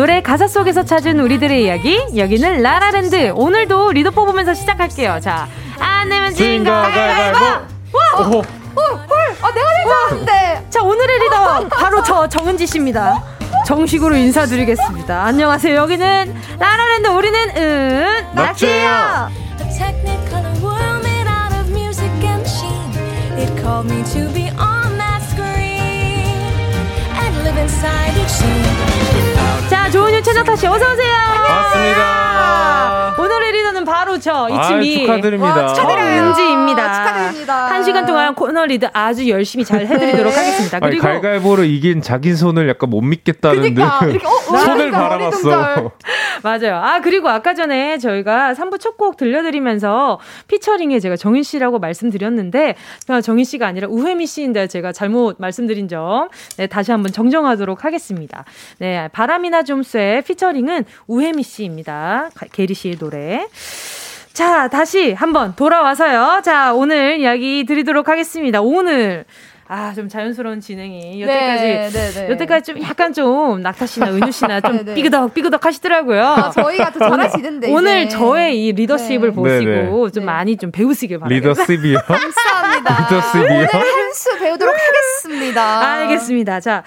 노래 가사 속에서 찾은 우리들의 이야기 여기는 라라랜드. 오늘도 리더 뽑으면서 시작할게요. 자 안 내면 진거 가위바위보. 와! 오, 헐! 아 내가 생각했는데? 자 오늘의 리더 바로 저 정은지 씨입니다. 정식으로 인사드리겠습니다. 안녕하세요. 여기는 라라랜드. 우리는 은 낙지예요 자, 조은유 최정타 씨 어서 오세요. 반갑습니다. 오늘의 리더는 바로 저 이치미 축하드립니다. 정은지입니다. 축하드립니다. 한 시간 동안 코너 리드 아주 열심히 잘 해드리도록 [laughs] 네. 하겠습니다. 그리고 아니, 갈갈보로 이긴 자기 손을 약간 못 믿겠다는 그러니까, 듯 어, 손을 바라봤어. [laughs] 맞아요. 아 그리고 아까 전에 저희가 3부 첫 곡 들려드리면서 피처링에 제가 정인 씨라고 말씀드렸는데 정인 씨가 아니라 우혜미 씨인데 제가 잘못 말씀드린 점 네, 다시 한번 정정하도록 하겠습니다. 네, 바람이나 좀쇠 피처링은 우혜미 씨입니다. 게리 씨의 노래. 자, 다시 한번 돌아와서요. 자, 오늘 이야기 드리도록 하겠습니다. 오늘 아, 좀 자연스러운 진행이 여태까지 네, 네, 네. 여태까지 좀 약간 좀 낙타 씨나 은유 씨나 좀 [laughs] 네, 네. 삐그덕 삐그덕 하시더라고요. 아, 저희가 더 잘하시는데 오늘 이제. 저의 이 리더십을 네. 보시고 좀 많이 좀 배우시길 바랍니다. 리더십이요? [laughs] 감사합니다. 리더십이요? 오늘 한 수 배우도록 하겠습니다. [laughs] 알겠습니다. 자,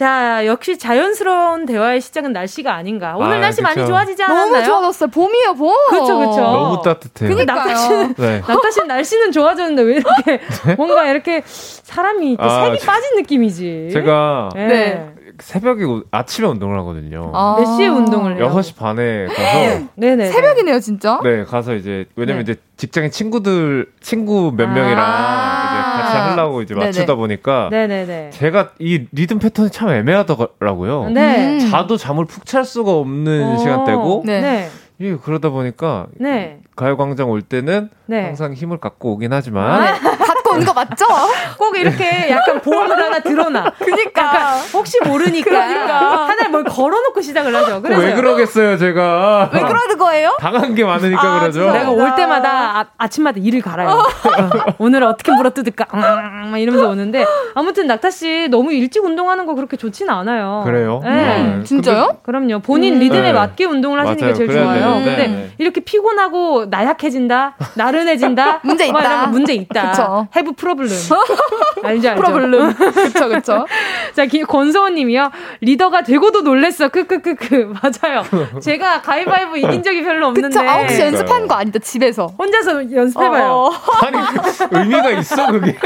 자, 역시 자연스러운 대화의 시작은 날씨가 아닌가. 오늘 아, 날씨 그쵸. 많이 좋아지지 않았나요? 너무 좋아졌어요. 봄이요, 봄. 그렇죠, 그렇죠. 너무 따뜻해요. 근데 낙타 씨는 네. 낙타 씨는 날씨는 좋아졌는데 왜 이렇게 [laughs] 네? 뭔가 이렇게 사람이 아, 색이 저, 빠진 느낌이지. 제가 네. 네. 새벽에 아침에 운동을 하거든요. 아~ 몇 시에 운동을 해요? 6시 반에 가서 네네 새벽이네요, 진짜. 네, 가서 이제 왜냐면 네. 이제 직장인 친구들 친구 몇 명이랑 아~ 이제 같이 하려고 이제 맞추다. 보니까 네네네. 제가 이 리듬 패턴이 참 애매하더라고요. 네. 자도 잠을 푹잘 수가 없는 어. 시간대고 네. 네. 예, 그러다 보니까 네. 가요광장 올 때는 네. 항상 힘을 갖고 오긴 하지만 아, 갖고 온거 맞죠? [laughs] 꼭 이렇게 약간 보험을 하나 들어놔. 그니까 혹시 모르니까 그러니까. 하나 뭘 걸어놓고 시작을 하죠. 그래서 왜 그러겠어요, 제가. 왜 그러는 거예요? 당한 게 많으니까 아, 그러죠. 내가 올 때마다 아, 침마다 이를 갈아요. 어, 오늘 어떻게 물어뜯을까? 막 이러면서 오는데 아무튼 낙타 씨 너무 일찍 운동하는 거 그렇게 좋지는 않아요. 그래요? 네. 음, 진짜요? 그럼요. 본인 음. 리듬에 네. 맞게 운동을 하시는 맞아요. 게 제일 좋아요. 네. 근데 네. 이렇게 피곤하고 나약해진다, 나른해진다, [laughs] 문제 있다. 문제 있다. 해부 프로블름. [laughs] 알죠, 알죠. 프로블름. 그쵸, 그쵸. [laughs] 자, 권소원 님이요. 리더가 되고도 놀랬어. 크크크크. [laughs] 맞아요. 제가 가위바위보 이긴 적이 별로 없는데. 그쵸. 아, 혹시 연습한 거 아니다, 집에서. 혼자서 연습해봐요. 어. 아니, 의미가 있어, 그게.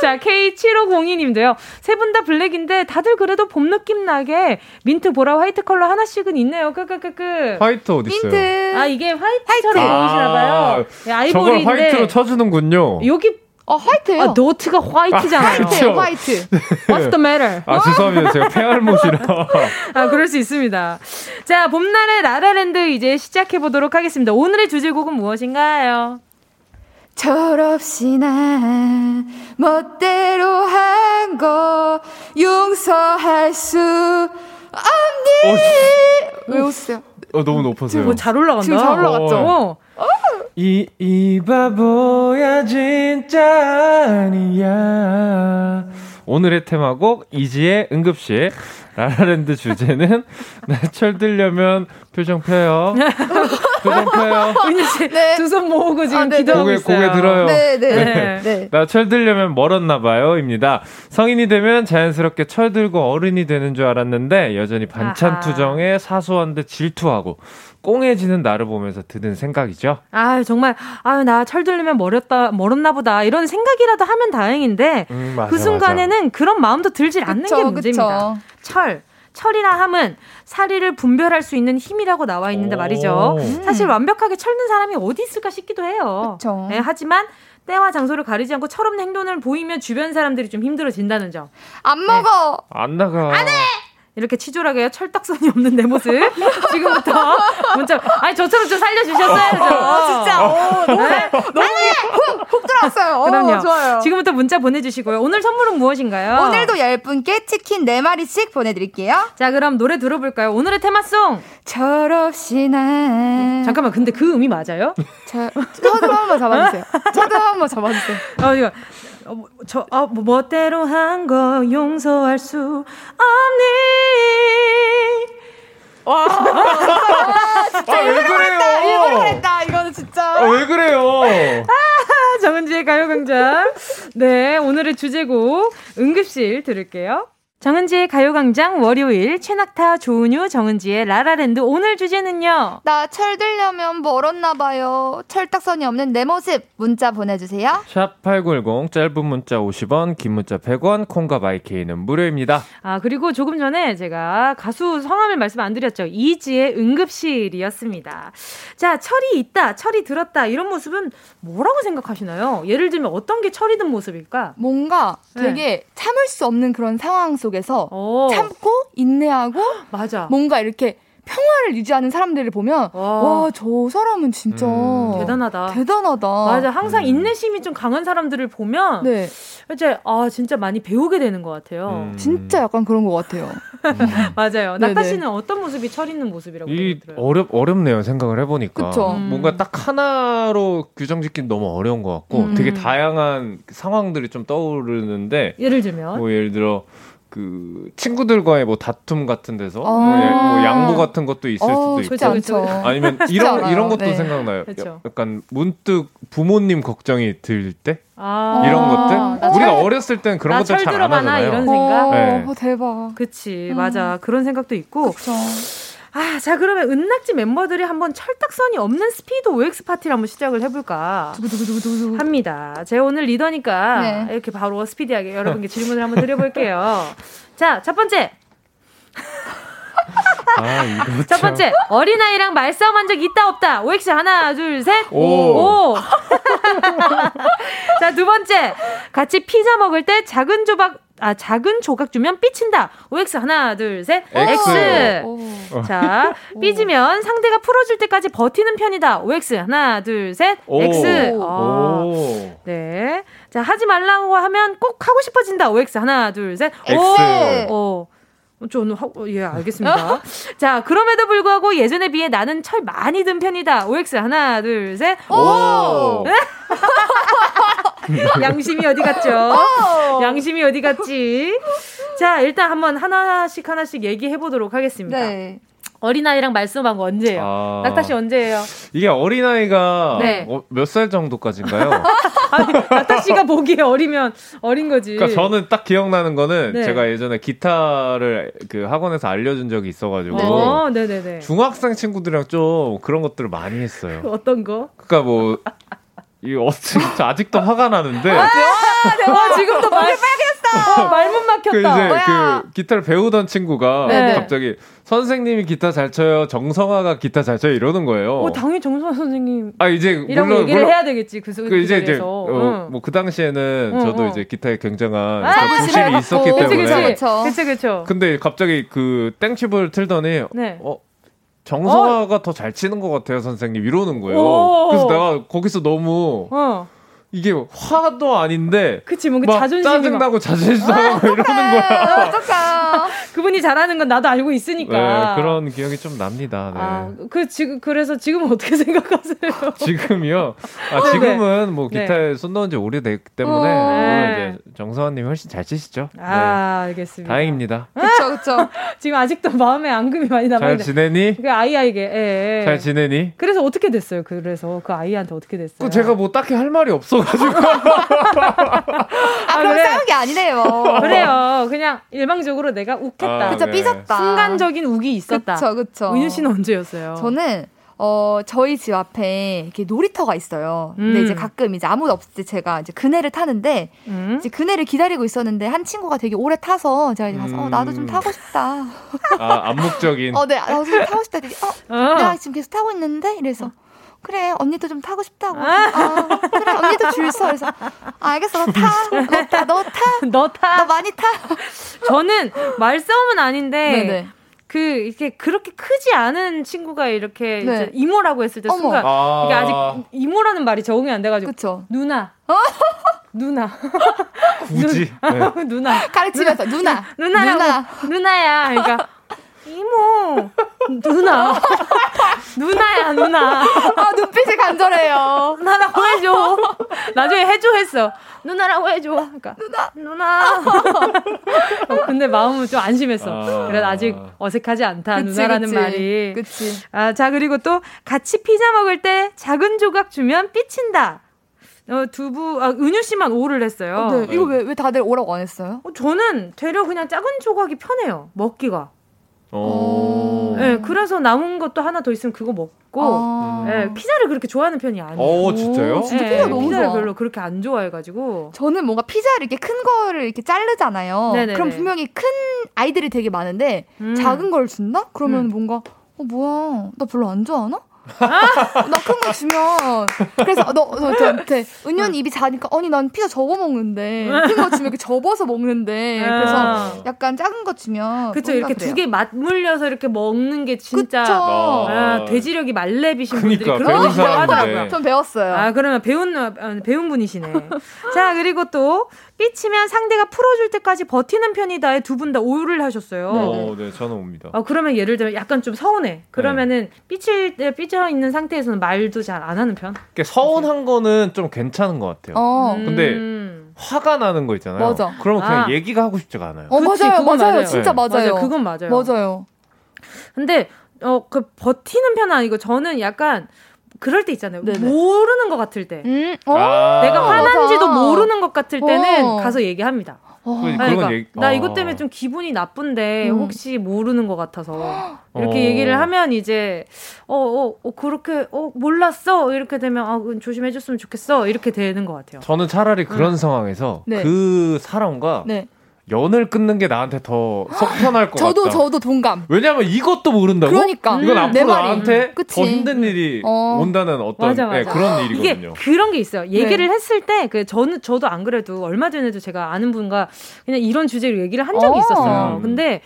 자, K7502님도요. 세 분 다 블랙인데 다들 그래도 봄 느낌 나게 민트, 보라, 화이트 컬러 하나씩은 있네요. 크크크크. 화이트 어디 있어요? 민트. 아, 이게 화이트처럼 화이트. 보이시나 봐요. 아, 네, 아이보리인데. 저걸 화이트로 쳐주는군요. 여기 어, 화이트예요. 아, 노트가 화이트잖아요. 아, 화이트, 화이트. What's the matter? 아, 죄송합니다. 제가 폐알못이라. 아, 그럴 수 있습니다. 자, 봄날의 라라랜드 이제 시작해 보도록 하겠습니다. 오늘의 주제곡은 무엇인가요? 철없이 난 멋대로 한 거 용서할 수 없니? 어, 왜 웃으세요? 어, 너무 높아서요. 지금 뭐 잘 올라간다. 지금 잘 올라갔죠? 어. 어. 이, 이 바보야 진짜 아니야. 오늘의 테마곡 이지의 응급실 라라랜드 주제는 [laughs] 나 철들려면 표정 펴요. 표정 펴요. [laughs] 씨, 네. 두손 모으고 지금 아, 네, 네. 기도하고 고개, 있어요. 고개 들어요. 네, 네. 네. 네. 나 철들려면 멀었나 봐요입니다. 성인이 되면 자연스럽게 철들고 어른이 되는 줄 알았는데 여전히 반찬 투정에 사소한데 질투하고 꽁해지는 나를 보면서 드는 생각이죠. 아 정말 아유 나 철들려면 멀었다 멀었나 보다 이런 생각이라도 하면 다행인데 음, 맞아, 그 순간에는 맞아. 그런 마음도 들질 않는 그쵸, 게 문제입니다. 그쵸. 철 철이라 함은 사리를 분별할 수 있는 힘이라고 나와 있는데 말이죠. 음. 사실 완벽하게 철든 사람이 어디 있을까 싶기도 해요. 네, 하지만 때와 장소를 가리지 않고 철없는 행동을 보이면 주변 사람들이 좀 힘들어진다는 점. 안 먹어. 네. 안 나가. 안 해. 이렇게 치졸하게 철딱선이 없는 내 모습. [laughs] 지금부터 문자 아니 저처럼 좀 살려주셨어요 어, 진짜. 어, 너무 네? 너무 훅, 훅 들어왔어요. 어, 그럼요. 좋아요. 지금부터 문자 보내주시고요. 오늘 선물은 무엇인가요? 오늘도 열 분께 치킨 4 마리씩 보내드릴게요. 자 그럼 노래 들어볼까요? 오늘의 테마송! 철없이 난 잠깐만 근데 그 음이 맞아요? 저 저도 한번 잡아주세요. 저도 한번 잡아주세요. 어 이거 어, 뭐, 저, 어, 뭐, 멋대로 한 거 용서할 수 없니? 와, 진짜 아, 왜 그래요? 일부러 그랬다. 이거는 진짜. 아, 왜 그래요? 아, 정은지의 가요광장. 네, 오늘의 주제곡 응급실 들을게요. 정은지의 가요광장 월요일 최낙타 조은유 정은지의 라라랜드 오늘 주제는요. 나 철들려면 멀었나 봐요. 철딱선이 없는 내 모습 문자 보내주세요. 샵 8910 짧은 문자 50원 긴 문자 100원 콩과 마이케이는 무료입니다. 아 그리고 조금 전에 제가 가수 성함을 말씀 안 드렸죠. 이지의 응급실이었습니다. 자 철이 있다 철이 들었다 이런 모습은 뭐라고 생각하시나요? 예를 들면 어떤 게 철이 든 모습일까? 뭔가 되게 네. 참을 수 없는 그런 상황 속에 속에서 오. 참고 인내하고 맞아. 뭔가 이렇게 평화를 유지하는 사람들을 보면 와 저 사람은 진짜 음. 대단하다. 대단하다. 맞아. 항상 음. 인내심이 좀 강한 사람들을 보면 네. 이제 아 진짜 많이 배우게 되는 것 같아요. 음. 진짜 약간 그런 것 같아요. [laughs] 맞아요. 낙타 씨는 어떤 모습이 철 있는 모습이라고 이 어렵 어렵네요. 생각을 해보니까 그쵸? 뭔가 딱 하나로 규정짓기는 너무 어려운 것 같고 음. 되게 다양한 상황들이 좀 떠오르는데 예를 들면 뭐 예를 들어 그 친구들과의 뭐 다툼 같은 데서 뭐, 뭐, 양보 같은 것도 있을 어, 수도 있고 않죠. 아니면 이런 이런 것도 네. 생각나요. 그쵸. 약간 문득 부모님 걱정이 들 때. 아~ 이런 것들 우리가 철, 어렸을 땐 그런 것들 잘 안 하잖아요. 이런 생각. 네. 어, 대박. 그치 음. 맞아 그런 생각도 있고. 그쵸. 아, 자, 그러면 은낙지 멤버들이 한번 철딱선이 없는 스피드 OX 파티를 한번 시작을 해볼까 두구두구두구두구. 합니다. 제가 오늘 리더니까 네. 이렇게 바로 스피디하게 여러분께 질문을 한번 드려볼게요. [laughs] 자, 첫 번째. [laughs] 아, 첫 번째 어린아이랑 말싸움한 적 있다 없다 OX 하나 둘셋 오. 오. [laughs] 자두 번째 같이 피자 먹을 때 작은 조각 아, 작은 조각 주면 삐친다. OX 하나, 둘, 셋. X. X. 자, [laughs] 삐지면 상대가 풀어줄 때까지 버티는 편이다. OX 하나, 둘, 셋. 오. X. 오. 네. 자, 하지 말라고 하면 꼭 하고 싶어진다. OX 하나, 둘, 셋. X. 오. 저는 하, 예 알겠습니다. [laughs] 자 그럼에도 불구하고 예전에 비해 나는 철 많이 든 편이다. OX 하나 둘 셋. 오. [laughs] 양심이 어디 갔죠? 양심이 어디 갔지? 자 일단 한번 하나씩 하나씩 얘기해 보도록 하겠습니다. 네. 어린아이랑 말씀한 거 언제예요? 아... 낙타 씨 언제예요? 이게 어린아이가 네. 어, 몇살 정도까지인가요? [laughs] 낙타 씨가 보기에 어리면 어린 거지. 그러니까 저는 딱 기억나는 거는 네. 제가 예전에 기타를 그 학원에서 알려준 적이 있어가지고 네. 어, 네네네. 중학생 친구들이랑 좀 그런 것들을 많이 했어요. 어떤 거? 그러니까 뭐 이 어찌 아직도 화가 나는데. 아, 대박, 지금도 말 빨겠 어. 말문 막혔다. 그 이제 뭐야? 그 기타를 배우던 친구가 네네. 갑자기 선생님이 기타 잘 쳐요. 정성화가 기타 잘 쳐요. 이러는 거예요. 어, 당연히 정성화 선생님. 아 이제 이런 물론, 얘기를 물론, 해야 되겠지. 그, 그 이제 이제 어, 뭐그 당시에는 응, 저도 응. 이제 기타에 굉장한 아, 부심이 있었기 때문에. 그렇죠, 그렇죠. 근데 갑자기 그 땡칩을 틀더니 네. 어 정성화가 어? 더잘 치는 것 같아요, 선생님. 이러는 거예요. 그래서 내가 거기서 너무 어. 이게 화도 아닌데 그치 뭔가 자존심이 짜증나고 자존심 상하고 이러는 거야. 어떡하. [laughs] 그분이 잘하는 건 나도 알고 있으니까. 네, 그런 기억이 좀 납니다. 네. 아, 그 지금 그래서 지금 어떻게 [laughs] 생각하세요? 지금이요? 아, 네, 지금은 뭐 네. 기타에 네. 손 넣은 지 오래됐기 때문에 어, 네. 이제 정서원님 훨씬 잘 치시죠. 아, 알겠습니다. 다행입니다. [laughs] 그렇죠, 그렇죠. 지금 아직도 마음에 앙금이 많이 남아 있는데. 잘 지내니? 그 아이에게. 예, 예. 잘 지내니? 그래서 어떻게 됐어요? 그래서 그 아이한테 어떻게 됐어요? 그 제가 뭐 딱히 할 말이 없어. 가지고. 아, 그럼 그래. 싸운 게 아니네요. 그래요. 그냥 일방적으로 내가 욱했다. 아, 그쵸, 네. 삐졌다. 순간적인 욱이 있었다. 그쵸, 그쵸. 은유 씨는 언제였어요? 저는 어, 저희 집 앞에 이렇게 놀이터가 있어요. 근데 음. 이제 가끔 이제 아무도 없을 때 제가 이제 그네를 타는데, 음. 이제 그네를 기다리고 있었는데, 한 친구가 되게 오래 타서 제가 이제 가서, 음. 어, 나도 좀 타고 싶다. 아, 암묵적인. 어, 네, 나도 좀 타고 싶다. 어, 어, 내가 지금 계속 타고 있는데? 이래서, 그래 언니도 좀 타고 싶다고. 아, 아 그래 언니도 줄 서. 그래서 아, 알겠어 너 타. 너 타. 너 타. [laughs] 너 타. 너 많이 타. 저는 말싸움은 아닌데 네네. 그 이렇게 그렇게 크지 않은 친구가 이렇게 네. 이제 이모라고 했을 때 순간 아~ 이게 아직 이모라는 말이 적응이 안 돼가지고 그쵸. 누나. 누나. 굳이. [laughs] 네. [laughs] 누나. 가르치면서 누나. 누나라고. 누나. 누나야. 그러니까 이모 누나. [laughs] 누나야 누나. [laughs] 아 눈빛이 간절해요. 누나라고 해줘. 나중에 해줘 했어. 누나라고 해줘. 그러니까 누나. 누나. 어, [laughs] 근데 마음은 좀 안심했어. 아... 그래 아직 어색하지 않다 그치, 누나라는 그치. 말이. 그치. 아자 그리고 또 같이 피자 먹을 때 작은 조각 주면 삐친다. 어, 두부, 아, 은유 씨만 오를 했어요. 어, 네. 이거 왜, 왜 다들 오라고 안 했어요? 어, 저는 되려 그냥 작은 조각이 편해요. 먹기가. 네, 그래서 남은 것도 하나 더 있으면 그거 먹고, 아~ 네, 피자를 그렇게 좋아하는 편이 아니에요. 어, 진짜요? 진짜 피자 너무 피자를 좋아. 별로 그렇게 안 좋아해가지고. 저는 뭔가 피자를 이렇게 큰 거를 이렇게 자르잖아요. 네네네. 그럼 분명히 큰 아이들이 되게 많은데, 음. 작은 걸 준다? 그러면 음. 뭔가, 어, 뭐야, 나 별로 안 좋아하나? 나 큰 거 주면. 그래서 너, 너 저한테 은연 입이 작으니까 아니 난 피자 접어 먹는데. 큰 거 주면 이렇게 접어서 먹는데. 그래서 약간 작은 거 주면 그쵸 이렇게 두 개 맞물려서 이렇게 먹는 게 진짜 아, 돼지력이 말레비신 그러니까, 분들이 그런 거 하더라고요. 전 배웠어요. 아 그러면 배운 어, 배운 분이시네. [laughs] 자 그리고 또 삐치면 상대가 풀어줄 때까지 버티는 편이다에 두 분 다 오를 하셨어요. 어, 네, 저는 옵니다. 어, 그러면 예를 들면 약간 좀 서운해. 그러면은 네. 삐칠 때 삐져 있는 상태에서는 말도 잘 안 하는 편? 서운한 거는 좀 괜찮은 것 같아요. 어. 근데 음. 화가 나는 거 있잖아요. 맞아. 그러면 그냥 아. 얘기가 하고 싶지가 않아요. 어, 그치, 맞아요, 맞아요. 맞아요. 진짜 네. 맞아요. 맞아요. 그건 맞아요. 맞아요. 근데 어, 그 버티는 편은 아니고 저는 약간 그럴 때 있잖아요. 네네. 모르는 것 같을 때. 음? 아~ 내가 화난지도 모르는 것 같을 때는 어. 가서 얘기합니다. 어. 그러니까 얘기... 나 이것 어. 때문에 좀 기분이 나쁜데 음. 혹시 모르는 것 같아서 [gasps] 이렇게 어. 얘기를 하면 이제 어어 어, 어, 그렇게 어 몰랐어 이렇게 되면 아 조심해줬으면 좋겠어 이렇게 되는 것 같아요. 저는 차라리 그런 음. 상황에서 네. 그 사람과 네. 연을 끊는 게 나한테 더 속 편할 것 저도, 같다. 저도 저도 동감. 왜냐면 이것도 모른다고? 그러니까. 이건 음, 앞으로 나한테 그치. 더 힘든 일이 어. 온다는 어떤 맞아, 맞아. 네, 그런 일이거든요. 이게 그런 게 있어요. 얘기를 네. 했을 때 그 저는 저도 안 그래도 얼마 전에도 제가 아는 분과 그냥 이런 주제로 얘기를 한 적이 어. 있었어요. 음. 근데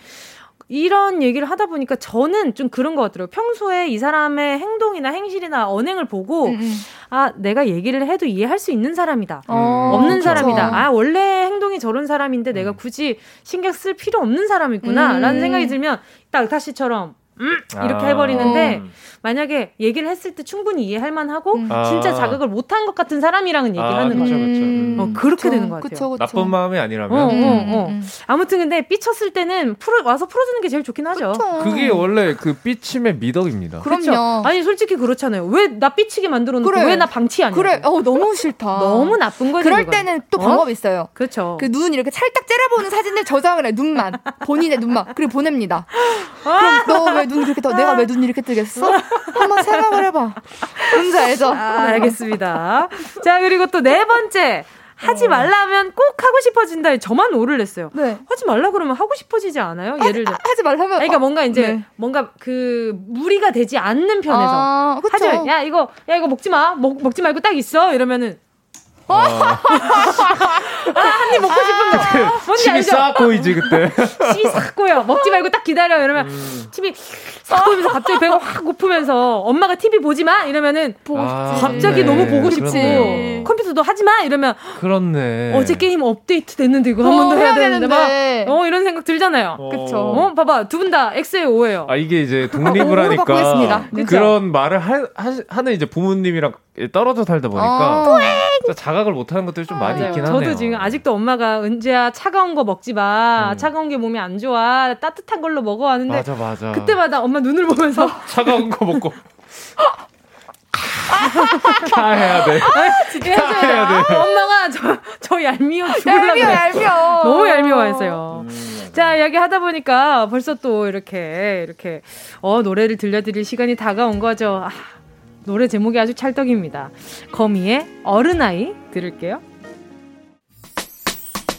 이런 얘기를 하다 보니까 저는 좀 그런 것 같더라고요. 평소에 이 사람의 행동이나 행실이나 언행을 보고, 음, 음. 아, 내가 얘기를 해도 이해할 수 있는 사람이다. 어, 없는 그쵸. 사람이다. 아, 원래 행동이 저런 사람인데 내가 음. 굳이 신경 쓸 필요 없는 사람이구나. 음. 라는 생각이 들면, 딱 다시처럼, 음, 이렇게 아. 해버리는데, 만약에 얘기를 했을 때 충분히 이해할 만하고 음. 진짜 아. 자극을 못한 것 같은 사람이랑은 얘기를 아, 하는 거죠. 음. 어, 그렇게 그쵸, 되는 것 같아요. 그쵸, 그쵸. 나쁜 마음이 아니라면. 어, 어, 어. 음, 음. 아무튼 근데 삐쳤을 때는 풀어 와서 풀어주는 게 제일 좋긴 하죠. 그게 원래 그 삐침의 미덕입니다. 그럼요. 아니 솔직히 그렇잖아요. 왜 나 삐치게 만들어놓고 그래. 왜나 방치 아니야? 그래. 어 너무 싫다. [laughs] 너무 나쁜 거지. 그럴 그건. 때는 또 어? 방법 있어요. 그렇죠. 그 눈 이렇게 살짝 째려보는 사진을 저장을 해 눈만 본인의 눈만 그리고 보냅니다. 그럼 너왜 눈 이렇게 떠? 내가 왜 눈 이렇게 뜨겠어? 한번 생각 생각을 해봐. 뭔지 알죠? 아, 알겠습니다. 자, 그리고 또 네 번째. 하지 어. 말라면 꼭 하고 싶어진다. 저만 오를 냈어요. 네. 하지 말라 그러면 하고 싶어지지 않아요? 예를 들어. 하지 말라면. 그러니까 뭔가 이제 네. 뭔가 그 무리가 되지 않는 편에서. 아, 하지 말. 야 이거 야 이거 먹지 마. 먹 먹지 말고 딱 있어. 이러면은 어. 아, 한입 먹고 싶은 거. 아, 뭔지 알죠? 싹 보이지, 그때. [laughs] 침이 싹 고요. 먹지 말고 딱 기다려. 이러면 음. 침이 싹 고이면서 갑자기 배가 확 고프면서 엄마가 TV 보지 마! 이러면은 아, 갑자기 네. 너무 보고 싶고 그렇네. 컴퓨터도 하지 마! 이러면 그렇네. 어제 게임 업데이트 됐는데 이거 한번 더 해야, 되는데 막 어, 이런 생각 들잖아요. 어. 그쵸. 어, 봐봐. 두 분 다 X에 O예요. 아, 이게 이제 [laughs] 독립을 하니까 그런 말을 하, 하, 는 이제 부모님이랑 떨어져 살다 보니까 어. 자각을 못하는 것들이 좀 많이 있긴 하네요. 저도 지금 아직도 엄마가 은재야 차가운 거 먹지 마. 음. 차가운 게 몸에 안 좋아. 따뜻한 걸로 먹어 하는데 맞아 맞아. 그때마다 엄마 눈을 보면서 [laughs] 차가운 거 먹고 다 해야 돼. 아, 진짜 해야 돼. 엄마가 저, 저 얄미워 죽을라 얄미워, 얄미워. 너무 얄미워했어요. 음, 자, 여기 하다 보니까 벌써 또 이렇게, 이렇게, 어, 노래를 들려드릴 시간이 다가온 거죠. 아, 노래 제목이 아주 찰떡입니다. 거미의 어른아이 들을게요.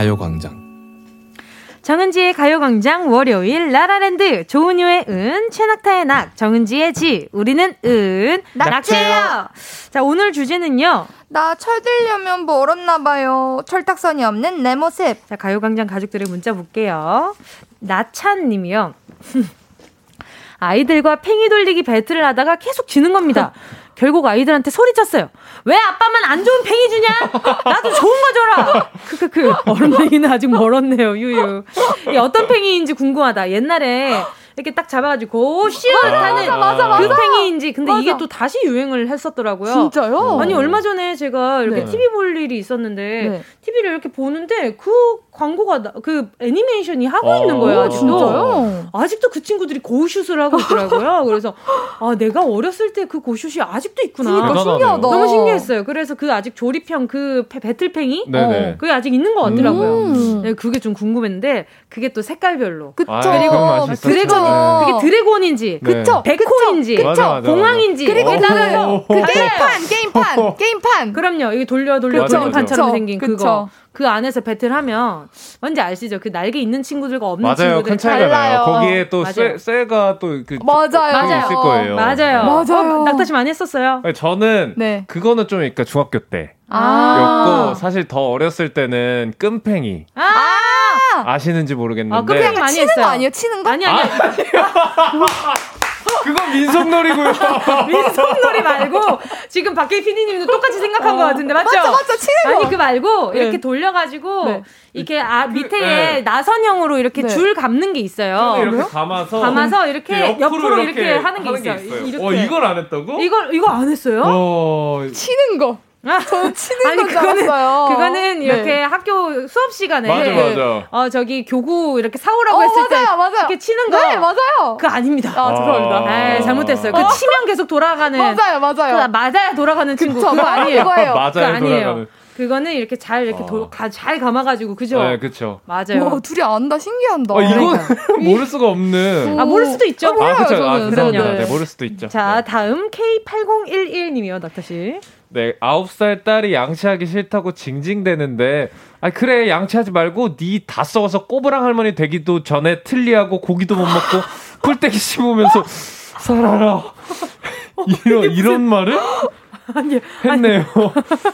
가요광장 정은지의 가요광장 월요일 라라랜드 조은유의 은 최낙타의 낙 정은지의 지 우리는 은 낙채요. 자 오늘 주제는요. 나 철들려면 뭐 얼었나 봐요. 철딱선이 없는 내 모습. 자 가요광장 가족들의 문자 볼게요. 나찬 님이요. [laughs] 아이들과 팽이 돌리기 배틀을 하다가 계속 지는 겁니다. 결국 아이들한테 소리쳤어요. 왜 아빠만 안 좋은 팽이 주냐? 나도 좋은 거 줘라! 크크크. 얼음팽이는 아직 멀었네요, 유유. 이 어떤 팽이인지 궁금하다. 옛날에 이렇게 딱 잡아가지고 슛 하는 그 팽이인지 근데 맞아. 이게 또 다시 유행을 했었더라고요. 진짜요? 아니 얼마 전에 제가 이렇게 네. TV 볼 일이 있었는데 네. TV를 이렇게 보는데 그 광고가 나, 그 애니메이션이 하고 아, 있는 거예요. 아직도. 진짜요? 아직도 그 친구들이 고슛을 하고 있더라고요. [laughs] 그래서 아 내가 어렸을 때 그 고슛이 아직도 있구나. 그러니까 신기하다. 너무 신기했어요. 그래서 그 아직 조립형 그 배틀팽이 어, 그게 아직 있는 것 같더라고요. 음. 네, 그게 좀 궁금했는데 그게 또 색깔별로. 그쵸. 아, 그리고 드래곤 네. 그게 드래곤인지, 네. 그쵸, 백호인지, 그쵸, 공항인지, 그리고 그다음 그 게임판, 게임판, [laughs] 게임판. 그럼요, 이게 돌려 돌려 돌림판처럼 생긴 그쵸. 그거. 그 안에서 배틀하면 뭔지 아시죠? 그 날개 있는 친구들과 없는 맞아요. 친구들 큰 차이가 나요. 거기에 또 쇠, 쇠가 또그 맞아요. 맞아요. 있을 거예요. 맞아요. 맞아요. 어, 낙타씨 많이 했었어요. 저는 네. 그거는 좀 그러니까 중학교 때. 아~ 였고 사실 더 어렸을 때는 끈팽이. 아~ 아시는지 모르겠는데. 아, 끈팽이 많이 치는 했어요. 거 아니에요? 치는 거? 아니 아니. 아, [laughs] 그건 민속놀이고요. [laughs] 민속놀이 말고 지금 밖에 피디님도 똑같이 생각한 어. 것 같은데 맞죠? 맞죠, 맞죠. 치는 거. 아니 그 말고 네. 이렇게 돌려가지고 네. 이렇게 아 그, 밑에 네. 나선형으로 이렇게 네. 줄 감는 게 있어요. 이렇게 감아서 감아서 이렇게 옆으로, 옆으로 이렇게, 이렇게, 하는 게 하는 있어요. 게 있어요. 이렇게. 어 이걸 안 했다고? 이걸 이거 안 했어요? 어... 치는 거. 저 치는 [laughs] 아니, 그거는, 알았어요. 그거는 네. 이렇게 학교 수업 시간에 맞아, 맞아. 어 저기 교구 이렇게 사오라고 어, 했을 맞아요, 때 맞아요. 이렇게 치는 거. 네, 맞아요. 그 아닙니다. 아, 죄송합니다. 아, 잘못됐어요. 그 어. 치면 계속 돌아가는 [laughs] 맞아요, 맞아요. 그 맞아야 돌아가는 친구 그거 아니에요. 그거예요. 맞아요, 아니에요. 돌아가는. 그거는 이렇게 잘 이렇게 도, 가, 잘 감아가지고 그죠? 네, 그렇죠. 맞아요. 와, 둘이 안다 신기한다. 어, 이건 [laughs] 모를 수가 없는. 아 모를 수도 있죠. 아, 그렇죠. 아, 죄송합니다. 네, 모를 수도 있죠. 자, 네. 다음 K8011님이요, 낙타 씨. 네, 아홉 살 딸이 양치하기 싫다고 징징대는데, 아 그래 양치하지 말고 니 다 썩어서 꼬부랑 할머니 되기도 전에 틀리하고 고기도 못 먹고 [laughs] 풀떼기 씹으면서 살아라. [laughs] 이런 이런 말을 아니, 했네요.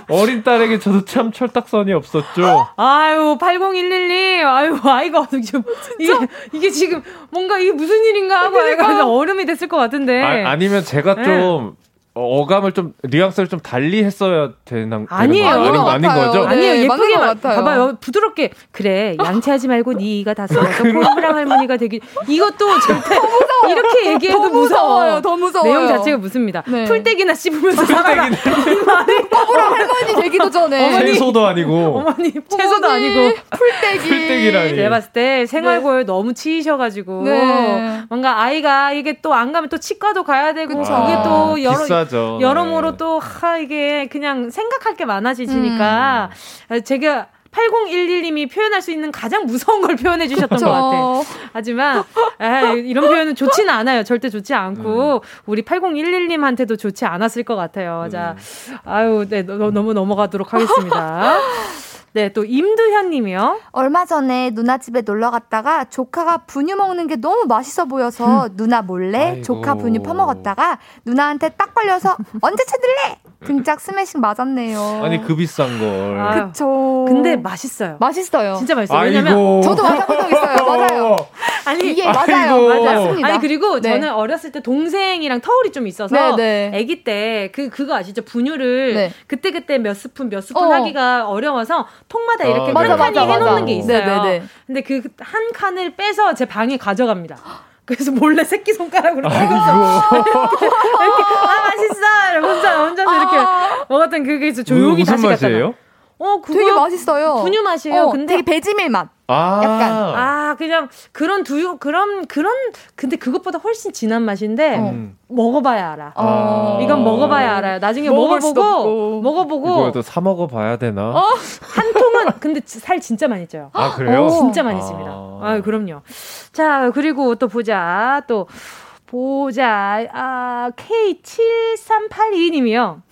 어린 딸에게 저도 참 철딱선이 없었죠. 아유, 8011님. 아유, 아이가 지금 이게 이게 지금 뭔가 이게 무슨 일인가 하고 아이가 얼음이 됐을 것 같은데. 아, 니면 제가 네. 좀 어, 어감을 좀 뉘앙스를 좀 달리 했어야 되는 아니에요. 아닌, 아닌 거죠? 아니에요. 네, 예쁘게 마, 봐봐요. 부드럽게 그래 양치하지 말고 네가 다 써서 뽀뽀랑 할머니가 되기 이것도 절대 이렇게 얘기해도 더 무서워요. 더 무서워요. 내용 자체가 무섭니다. 네. 풀떼기나 씹으면서 살아라. 뽀뽀랑 할머니 되기도 전에 어머니, 채소도 아니고 어머니 채소도 아니고 풀떼기 풀떼기라니. 제가 봤을 때 생활고에 네. 너무 치이셔가지고 네. 뭔가 아이가 이게 또 안 가면 또 치과도 가야 되고 그쵸. 이게 또 여러 비싸죠. 여러모로 네. 또, 하, 이게 그냥 생각할 게 많아지니까, 음. 제가 8011님이 표현할 수 있는 가장 무서운 걸 표현해 주셨던 그쵸. 것 같아요. 하지만 에이, 이런 표현은 좋지는 않아요. 절대 좋지 않고 음. 우리 8011님한테도 좋지 않았을 것 같아요. 음. 자, 아유, 네, 너, 너무 넘어가도록 하겠습니다. [laughs] 네, 또 임두현 님이요. 얼마 전에 누나 집에 놀러 갔다가 조카가 분유 먹는 게 너무 맛있어 보여서 누나 몰래 아이고. 조카 분유 퍼먹었다가 누나한테 딱 걸려서 [laughs] 언제 찾을래? 등짝 스매싱 맞았네요. 아니 그 비싼 걸. 아, 그쵸. 근데 맛있어요. 맛있어요. 진짜 맛있어요. 왜냐면 저도 맞아본 적 있어요. [laughs] 맞아요. 아니 이게 맞아요. 맞습니다. 아니 그리고 네. 저는 어렸을 때 동생이랑 터울이 좀 있어서 네, 네. 아기 때 그 그거 아시죠? 분유를 네. 그때 그때 몇 스푼 몇 스푼 어. 하기가 어려워서 통마다 이렇게 아, 한 칸이 해놓는 게 있어요. 네네네. 근데 그 한 칸을 빼서 제 방에 가져갑니다. 그래서 몰래 새끼 손가락으로 아, 이거 [laughs] 이렇게 아 맛있어 혼자 혼자서 아~ 이렇게 먹었던 그게 있어 조용히 다시 맛이 어, 되게 맛있어요. 분유 맛이에요. 어, 근데 되게 배지밀 맛. 아. 약간. 아, 그냥 그런 두유, 그런, 그런, 근데 그것보다 훨씬 진한 맛인데, 어. 먹어봐야 알아. 아. 이건 먹어봐야 알아요. 나중에 먹어보고, 먹어보고. 이거도 사 먹어봐야 되나? 어? 한 통은, 근데 살 진짜 많이 쪄요. 아, 그래요? 진짜 많이 씁니다. 아. 아, 그럼요. 자, 그리고 또 보자. 또, 보자. 아, K7382님이요.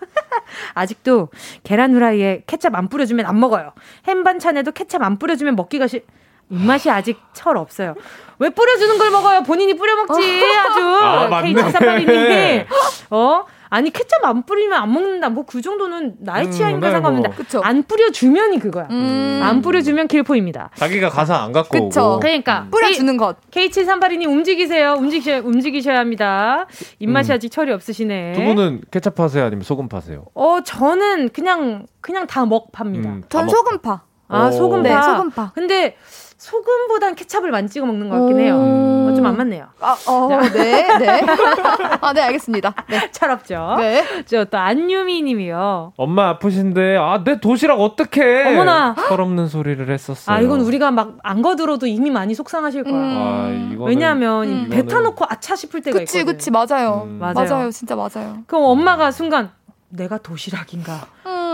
[laughs] 아직도 계란 후라이에 케찹 안 뿌려주면 안 먹어요. 햄 반찬에도 케찹 안 뿌려주면 먹기가 싫. 입맛이 아직 철 없어요. 왜 뿌려주는 걸 먹어요? 본인이 뿌려 먹지 아주. 아, K7482님이. 어? 아니 케첩 안 뿌리면 안 먹는다. 뭐 그 정도는 나의 음, 취향인가 음, 상관없는데 뭐. 안 뿌려주면이 그거야. 음. 안 뿌려주면 킬포입니다. 자기가 가서 안 갖고 그쵸. 오고. 그러니까 음. 뿌려주는 것. K7382님 움직이세요. 움직이셔 움직이셔야 합니다. 입맛이 음. 아직 철이 없으시네. 두 분은 케첩 파세요, 아니면 소금 파세요? 어 저는 그냥 그냥 다 먹 팝니다. 음, 전 소금 파. 아 소금 파. 네, 소금 파. 근데 소금보단 케찹을 많이 찍어 먹는 것 같긴 해요. 어, 좀안 맞네요. 아, 어, 네, 네. [laughs] 아, 네, 알겠습니다. 네. [laughs] 철없죠. 네. 저 또 안유미 님이요. 엄마 아프신데, 아, 내 도시락 어떡해. 어머나. 철없는 소리를 했었어요. 아, 이건 우리가 막 안 거들어도 이미 많이 속상하실 거야. 음. 아, 이거는, 왜냐하면 음. 배 타놓고 아차 싶을 때가 그치, 있거든. 그치, 맞아요. 음. 맞아요. 맞아요. 진짜 맞아요. 그럼 엄마가 순간, 내가 도시락인가?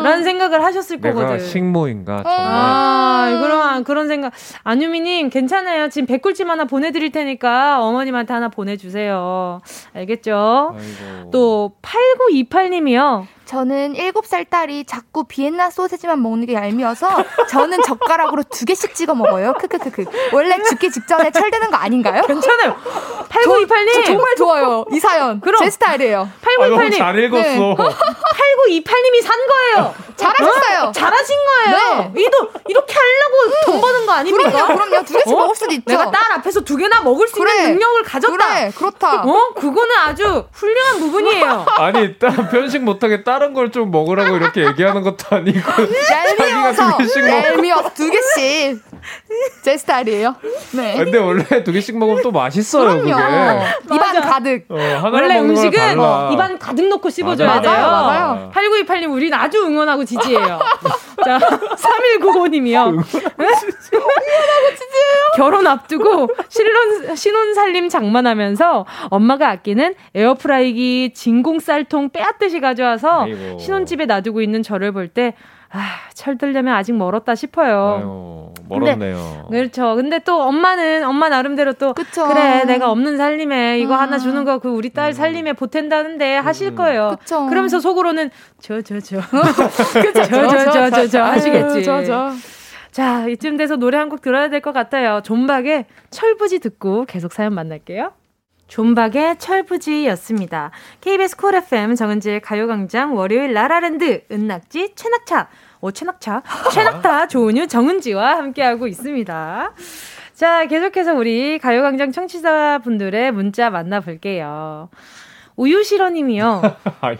음. 라는 생각을 하셨을 내가 거거든. 식모인가? 정말. 아, 그런, 그런 생각. 안유미님, 괜찮아요. 지금 백꿀찜 하나 보내드릴 테니까 어머님한테 하나 보내주세요. 알겠죠? 아이고. 또, 8928님이요. 저는 7살 딸이 자꾸 비엔나 소세지만 먹는 게 얄미워서 저는 젓가락으로 두 개씩 찍어 먹어요. 크크크크. 원래 죽기 직전에 철드는 거 아닌가요? 괜찮아요. 8928님. 저, 저 정말 좋아요. 이 사연. 그럼 제 스타일이에요. 8928님. 아, 잘 읽었어. 네. 8928님이 산 거예요. 잘하셨어요. 어? 잘하신 거예요. 네. 이도 이렇게 하려고 돈 버는 거 아닙니까? 그럼요. 그럼요. 두 개씩 어? 먹을 수도 있죠. 내가 딸 앞에서 두 개나 먹을 수 그래. 있는 능력을 가졌다. 그래. 그렇다. 어? 그거는 아주 훌륭한 부분이에요. 아니, 딸 [laughs] 편식 못하게 딸 다른 걸 좀 먹으라고 이렇게 얘기하는 것도 아니고 얄미워서 얄미워서 두 개씩 제 스타일이에요. 네. 근데 원래 두 개씩 먹으면 또 맛있어요. 그럼요. 그게. 입안 가득. 어, 원래 음식은 입안 가득 넣고 씹어줘야 맞아요. 돼요. 맞아요. 맞아요. 8928님 우린 아주 응원하고 지지해요. [laughs] 자 3195님이요. 결혼 앞두고 신혼 신혼 살림 장만하면서 엄마가 아끼는 에어프라이기 진공 쌀통 빼앗듯이 가져와서 아이고. 신혼집에 놔두고 있는 저를 볼 때 아, 철들려면 아직 멀었다 싶어요. 아유, 멀었네요. 근데, 그렇죠. 근데 또 엄마는 엄마 나름대로 또 그쵸. 그래 내가 없는 살림에 이거 음. 하나 아. 주는 거 그 우리 딸 음. 살림에 보탠다는데 하실 음. 거예요. 그쵸. 그러면서 속으로는 저 저 저 저저저저 [laughs] 저 저 하시겠지. 저, 저. 자 이쯤 돼서 노래 한 곡 들어야 될 것 같아요. 존박의 철부지 듣고 계속 사연 만날게요. 존박의 철부지였습니다. KBS 콜 FM 정은지의 가요광장 월요일 라라랜드 은낙지 최낙차 오 최낙차 [laughs] 최낙타 조은유 정은지와 함께하고 있습니다. 자 계속해서 우리 가요광장 청취자분들의 문자 만나볼게요. 우유실어님이요. [laughs] 아,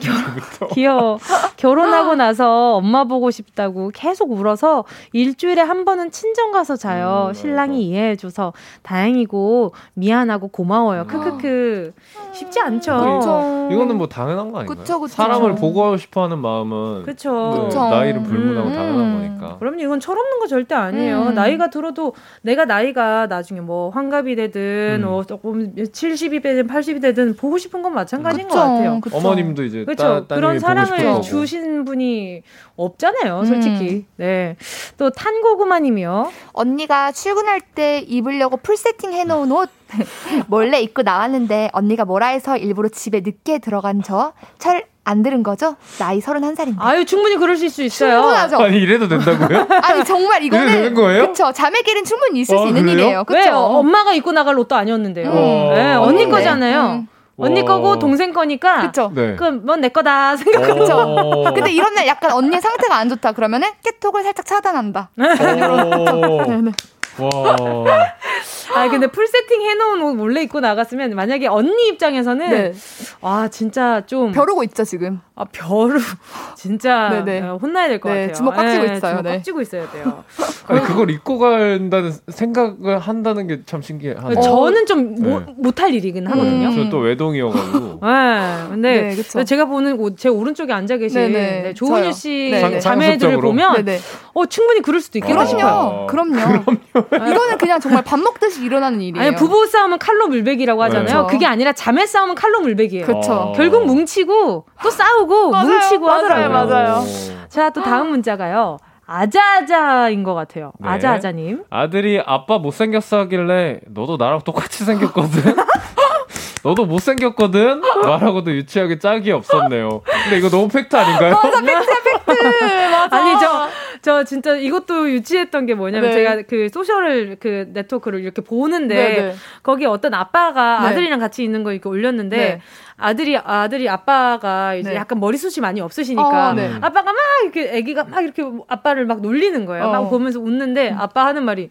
귀여워. [laughs] 결혼하고 나서 엄마 보고 싶다고 계속 울어서 일주일에 한 번은 친정 가서 자요. 음, 신랑이 이해해줘서 다행이고 미안하고 고마워요. 음. 크크크. 쉽지 않죠. 그렇죠. 이거는 뭐 당연한 거 아닌가요? 그쵸, 그쵸. 사람을 보고 싶어하는 마음은 그쵸. 네, 나이를 불문하고 음, 당연한 거니까. 그럼요. 이건 철없는 거 절대 아니에요. 음. 나이가 들어도 내가 나이가 나중에 뭐 환갑이 되든 음. 뭐 조금 70이 되든 80이 되든 보고 싶은 건 마찬가지. 마찬가지인 그쵸, 것 같아요. 그쵸. 어머님도 이제 그쵸? 따, 그런 사랑을 주신 분이 없잖아요, 솔직히. 음. 네. 또 탄고구마님이요. 언니가 출근할 때 입으려고 풀 세팅 해놓은 옷 [laughs] 몰래 입고 나왔는데 언니가 뭐라 해서 일부러 집에 늦게 들어간 저. 철 안 들은 거죠? 나이 31살인데. 아유, 충분히 그러실 수 있어요. 충분하죠. 아니, 이래도 된다고요? [laughs] 아니, 정말 이거는. 되는 거예요? 그쵸. 자매끼리는 충분히 있을 어, 수 있는 그래요? 일이에요. 그쵸. 왜요? 엄마가 입고 나갈 옷도 아니었는데요. 음. 네, 언니 네. 거잖아요. 음. 언니 거고 동생 거니까 그쵸 네. 그럼 넌내 거다 생각하죠. 근데 이런 날 약간 언니 상태가 안 좋다 그러면은 깨톡을 살짝 차단한다. 네 네. [laughs] 와. [laughs] 아 근데 풀 세팅 해놓은 옷 몰래 입고 나갔으면 만약에 언니 입장에서는 네. 와 진짜 좀 벼르고 있죠 지금. 아 벼르 [laughs] 진짜 네네. 어, 혼나야 될것 네, 같아요. 주먹 꽉 쥐고 네, 있어요. 주먹 네. 꽉 쥐고 있어야 돼요. [laughs] 아니 그걸 입고 간다는 생각을 한다는 게 참 신기해요. 저는 좀 네. 못할 일이긴 하거든요. 음. 저또 외동이어가지고. [laughs] 네, 근데 네, 제가 보는 옷, 제 오른쪽에 앉아 계신 네, 조은유 씨 자매들을 보면 어 충분히 그럴 수도 있겠다 싶어요. 그럼요. [laughs] 그럼요. 이거는 그냥 정말 밥 먹듯이 일어나는 일이에요. 아니 부부 싸움은 칼로 물베기라고 하잖아요. 그게 아니라 자매 싸움은 칼로 물베기예요. 그렇죠. 결국 뭉치고 또 싸우고 맞아요. 뭉치고 맞아요, 하더라고요. 맞아요. 자, 또 다음 문자가요. 아자아자인 것 같아요. 네. 아자아자님. 아들이 아빠 못생겼어 하길래 너도 나랑 똑같이 생겼거든. [laughs] 너도 못생겼거든? 말하고도 유치하게 짝이 없었네요. 근데 이거 너무 팩트 아닌가요? 맞아, 팩트야, 팩트! 맞아. 아니, 저, 저 진짜 이것도 유치했던 게 뭐냐면 네. 제가 그 소셜을 그 네트워크를 이렇게 보는데 네, 네. 거기 어떤 아빠가 네. 아들이랑 같이 있는 거 이렇게 올렸는데 네. 아들이 아들이 아빠가 이제 네. 약간 머리숱이 많이 없으시니까 어, 네. 아빠가 막 이렇게 아기가 막 이렇게 아빠를 막 놀리는 거예요. 어. 막 보면서 웃는데 아빠 하는 말이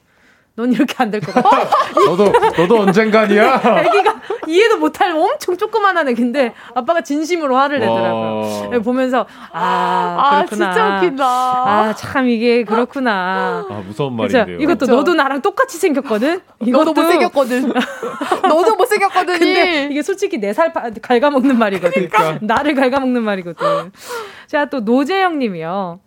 넌 이렇게 안 될 것 같아. [laughs] 너도 너도 언젠가니야. [laughs] 아기가 이해도 못할 엄청 조그만한 애긴데 아빠가 진심으로 화를 내더라고요. 네, 보면서 아, 아 그렇구나. 진짜 웃긴다. 아 참 이게 그렇구나. 아 무서운 말인데요. 이것도 그쵸? 너도 나랑 똑같이 생겼거든. 이것도 못 생겼거든. [laughs] 너도 못 생겼거든. 근데 이게 솔직히 내 살 갉아먹는 말이거든. 그러니까. 나를 갉아먹는 말이거든. 자 또 노재영님이요.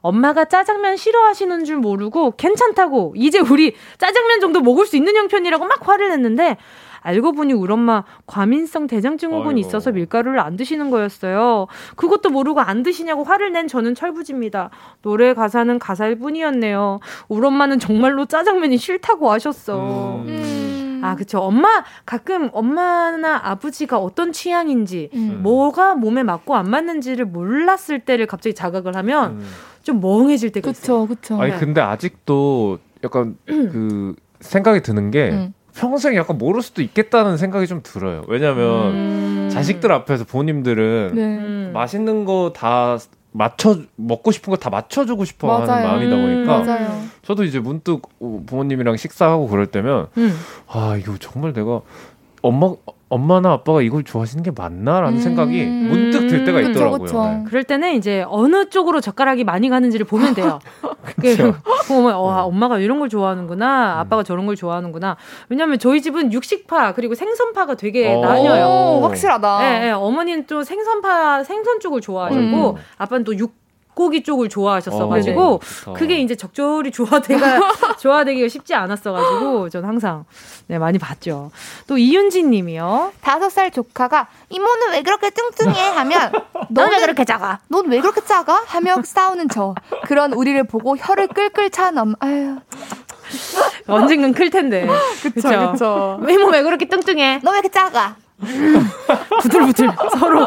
엄마가 짜장면 싫어하시는 줄 모르고 괜찮다고 이제 우리 짜장면 정도 먹을 수 있는 형편이라고 막 화를 냈는데 알고 보니 우리 엄마 과민성 대장증후군이 있어서 밀가루를 안 드시는 거였어요. 그것도 모르고 안 드시냐고 화를 낸 저는 철부지입니다. 노래 가사는 가사일 뿐이었네요. 우리 엄마는 정말로 짜장면이 싫다고 하셨어. 음. 음. 아, 그쵸. 엄마, 가끔 엄마나 아버지가 어떤 취향인지, 음. 뭐가 몸에 맞고 안 맞는지를 몰랐을 때를 갑자기 자각을 하면 음. 좀 멍해질 때가 그쵸, 있어요. 그쵸. 아니, 네. 근데 아직도 약간 [clears throat] 그 생각이 드는 게 음. 평생 약간 모를 수도 있겠다는 생각이 좀 들어요. 왜냐면 음. 자식들 앞에서 부모님들은 네. 음. 맛있는 거 다 맞춰 먹고 싶은 거 다 맞춰주고 싶어 맞아요. 하는 마음이다 보니까 음, 저도 이제 문득 부모님이랑 식사하고 그럴 때면 음. 아 이거 정말 내가 엄마 엄마나 아빠가 이걸 좋아하시는 게 맞나라는 음. 생각이 문득 들 때가 있더라고요. 그쵸, 그쵸. 네. 그럴 때는 이제 어느 쪽으로 젓가락이 많이 가는지를 보면 돼요. [laughs] 그 보면 어, 아, 엄마가 이런 걸 좋아하는구나, 음. 아빠가 저런 걸 좋아하는구나. 왜냐하면 저희 집은 육식파 그리고 생선파가 되게 오. 나뉘어요. 확실하다. 네, 네, 어머니는 또 생선파 생선 쪽을 좋아하시고 음. 아빠는 또 육 닭고기 쪽을 좋아하셨어가지고 어, 그게 이제 적절히 조화되가 [laughs] 조화되기가 쉽지 않았어가지고 전 항상 네 많이 봤죠. 또 이윤지님이요. 다섯 살 조카가 이모는 왜 그렇게 뚱뚱해 하면 [laughs] 넌 왜 그렇게 작아? 넌 왜 그렇게 작아? 하며 싸우는 저. 그런 우리를 보고 혀를 끌끌 엄마. 아유. 언젠간 클 텐데. [laughs] 그쵸, 그쵸. 이모 왜 그렇게 뚱뚱해? 너 왜 이렇게 작아? [laughs] 부들부들 서로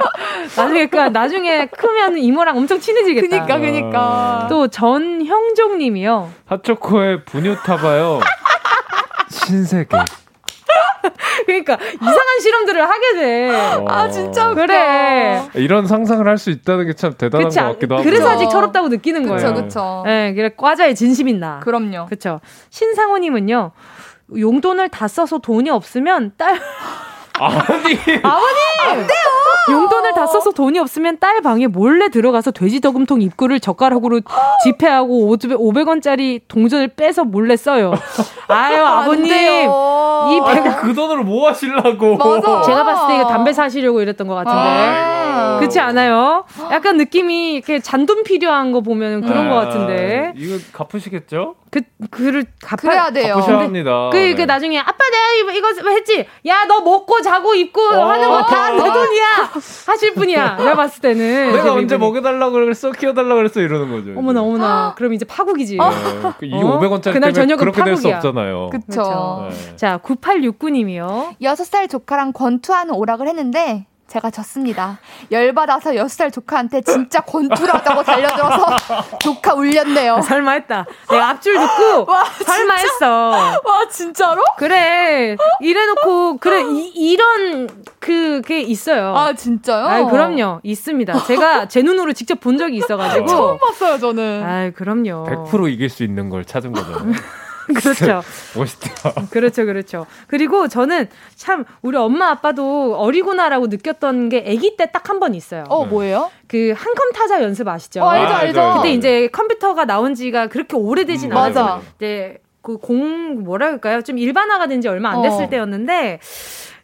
[laughs] 나중에 그 나중에 크면 이모랑 엄청 친해지겠다. 그니까 그니까. 또 전형종님이요. 하초코의 분유 타봐요. 신세계. [laughs] 그러니까 이상한 실험들을 하게 돼. 어. 아 진짜 웃겨. 그래. 이런 상상을 할 수 있다는 게 참 대단한 그치, 것 같기도 하고. 그래서 아직 철없다고 느끼는 그쵸, 거예요. 그렇죠. 네, 그래 과자의 진심인 나. 그럼요. 그렇죠. 신상호님은요. 용돈을 다 써서 돈이 없으면 딸 아버님! 안 돼요! 용돈을 다 써서 돈이 없으면 딸 방에 몰래 들어가서 돼지 저금통 입구를 젓가락으로 지폐하고 500원짜리 동전을 빼서 몰래 써요. 아유, 아버님. 이 배가 그 돈으로 뭐 하시려고. 맞아. 제가 봤을 때 이거 담배 사시려고 이랬던 것 같은데. 아~ 그렇지 않아요? 약간 느낌이 이렇게 잔돈 필요한 거 보면 그런 아~ 것 같은데. 이거 갚으시겠죠? 그, 그를 갚아. 그래야 돼요. 갚으셔야 합니다. 그, 그, 네. 나중에, 아빠 내가 이거, 이거 했지? 야, 너 먹고 자고 입고 어~ 하는 거 다 내 [laughs] 돈이야! 하실 분이야. 내가 봤을 때는. 내가 언제 먹여달라고 그랬어? 키워달라고 그랬어? 이러는 거죠. 어머나, 어머나. 그럼 이제 파국이지. 네. 이 어? 500원짜리 그날 저녁은 그렇게 될 수 없잖아요. 그쵸. 네. 자, 9869님이요. 6살 조카랑 권투하는 오락을 했는데, 제가 졌습니다. 열받아서 6살 조카한테 진짜 권투라다고 달려들어서 조카 울렸네요. [laughs] 설마 했다. 내가 앞줄 듣고 [laughs] 와, 설마 진짜? 했어. 와 진짜로? 그래. 이래놓고 그래 이, 런 그 게 있어요. 아 진짜요? 아 그럼요. 있습니다. 제가 [laughs] 제 눈으로 직접 본 적이 있어가지고 처음 봤어요 저는. 아 그럼요. 100% 이길 수 있는 걸 찾은 거잖아요. [laughs] 그렇죠. [laughs] 멋있다. 그렇죠, 그렇죠. 그리고 저는 참 우리 엄마 아빠도 어리구나라고 느꼈던 게 아기 때 딱 한 번 있어요. 어, 뭐예요? 그 한 컴 타자 연습 아시죠? 어, 알죠, 알죠. 근데 이제 컴퓨터가 나온 지가 그렇게 오래되진 음, 않아요. 맞아. 이제 그 공 뭐라 그럴까요? 좀 일반화가 된 지 얼마 안 됐을 어. 때였는데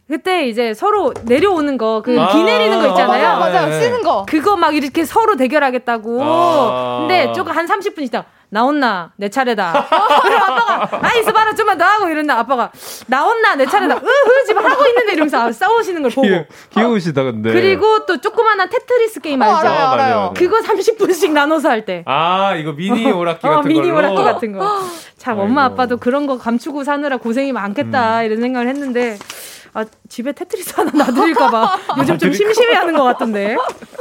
그때 이제 서로 내려오는 거, 그, 비 내리는 거 있잖아요. 아, 맞아, 맞아. 쓰는 거. 그거 막 이렇게 서로 대결하겠다고. 아~ 근데 조금 한 30분 있다. 나온나 내 차례다. 그럼 아빠가 아 있어봐라 좀만 더 하고 이랬나 아빠가 나온나 내 차례다. 으흐 지금 하고 있는데 이러면서 싸우시는 걸 보고. 귀여우시다 근데. 그리고 또 조그만한 테트리스 게임 알죠? 어, 알아요, 알아요. 그거 30분씩 나눠서 할 때. 아 이거 미니 오락기 어, 같은 거. 미니 오락기 같은 거. 참 아이고. 엄마 아빠도 그런 거 감추고 사느라 고생이 많겠다 음. 이런 생각을 했는데. 아, 집에 테트리스 하나 놔드릴까봐 [laughs] 요즘 좀 심심해하는 것 같은데.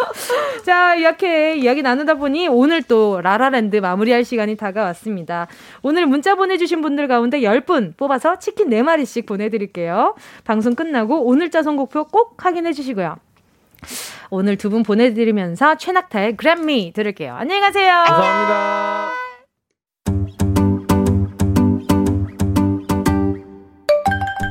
[laughs] 자, 이렇게 이야기 나누다 보니 오늘 또 라라랜드 마무리할 시간이 다가왔습니다. 오늘 문자 보내주신 분들 가운데 10분 뽑아서 치킨 4마리씩 보내드릴게요. 방송 끝나고 오늘자 선곡표 꼭 확인해 주시고요. 오늘 두 분 보내드리면서 최낙타의 그래미 들을게요. 안녕히 가세요. 감사합니다.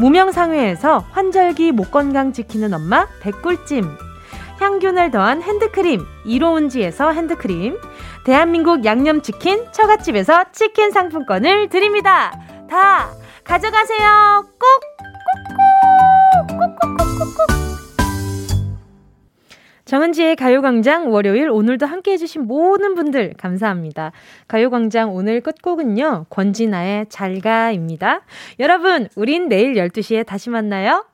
무명상회에서 환절기 목 건강 지키는 엄마 백꿀찜 향균을 더한 핸드크림 이로운지에서 핸드크림 대한민국 양념치킨 처갓집에서 치킨 상품권을 드립니다. 다 가져가세요. 꼭! 꼭꼭 꼭꼭꼭꼭! 정은지의 가요광장 월요일 오늘도 함께 해주신 모든 분들 감사합니다. 가요광장 오늘 끝곡은요. 권진아의 잘가입니다. 여러분, 우린 내일 12시에 다시 만나요.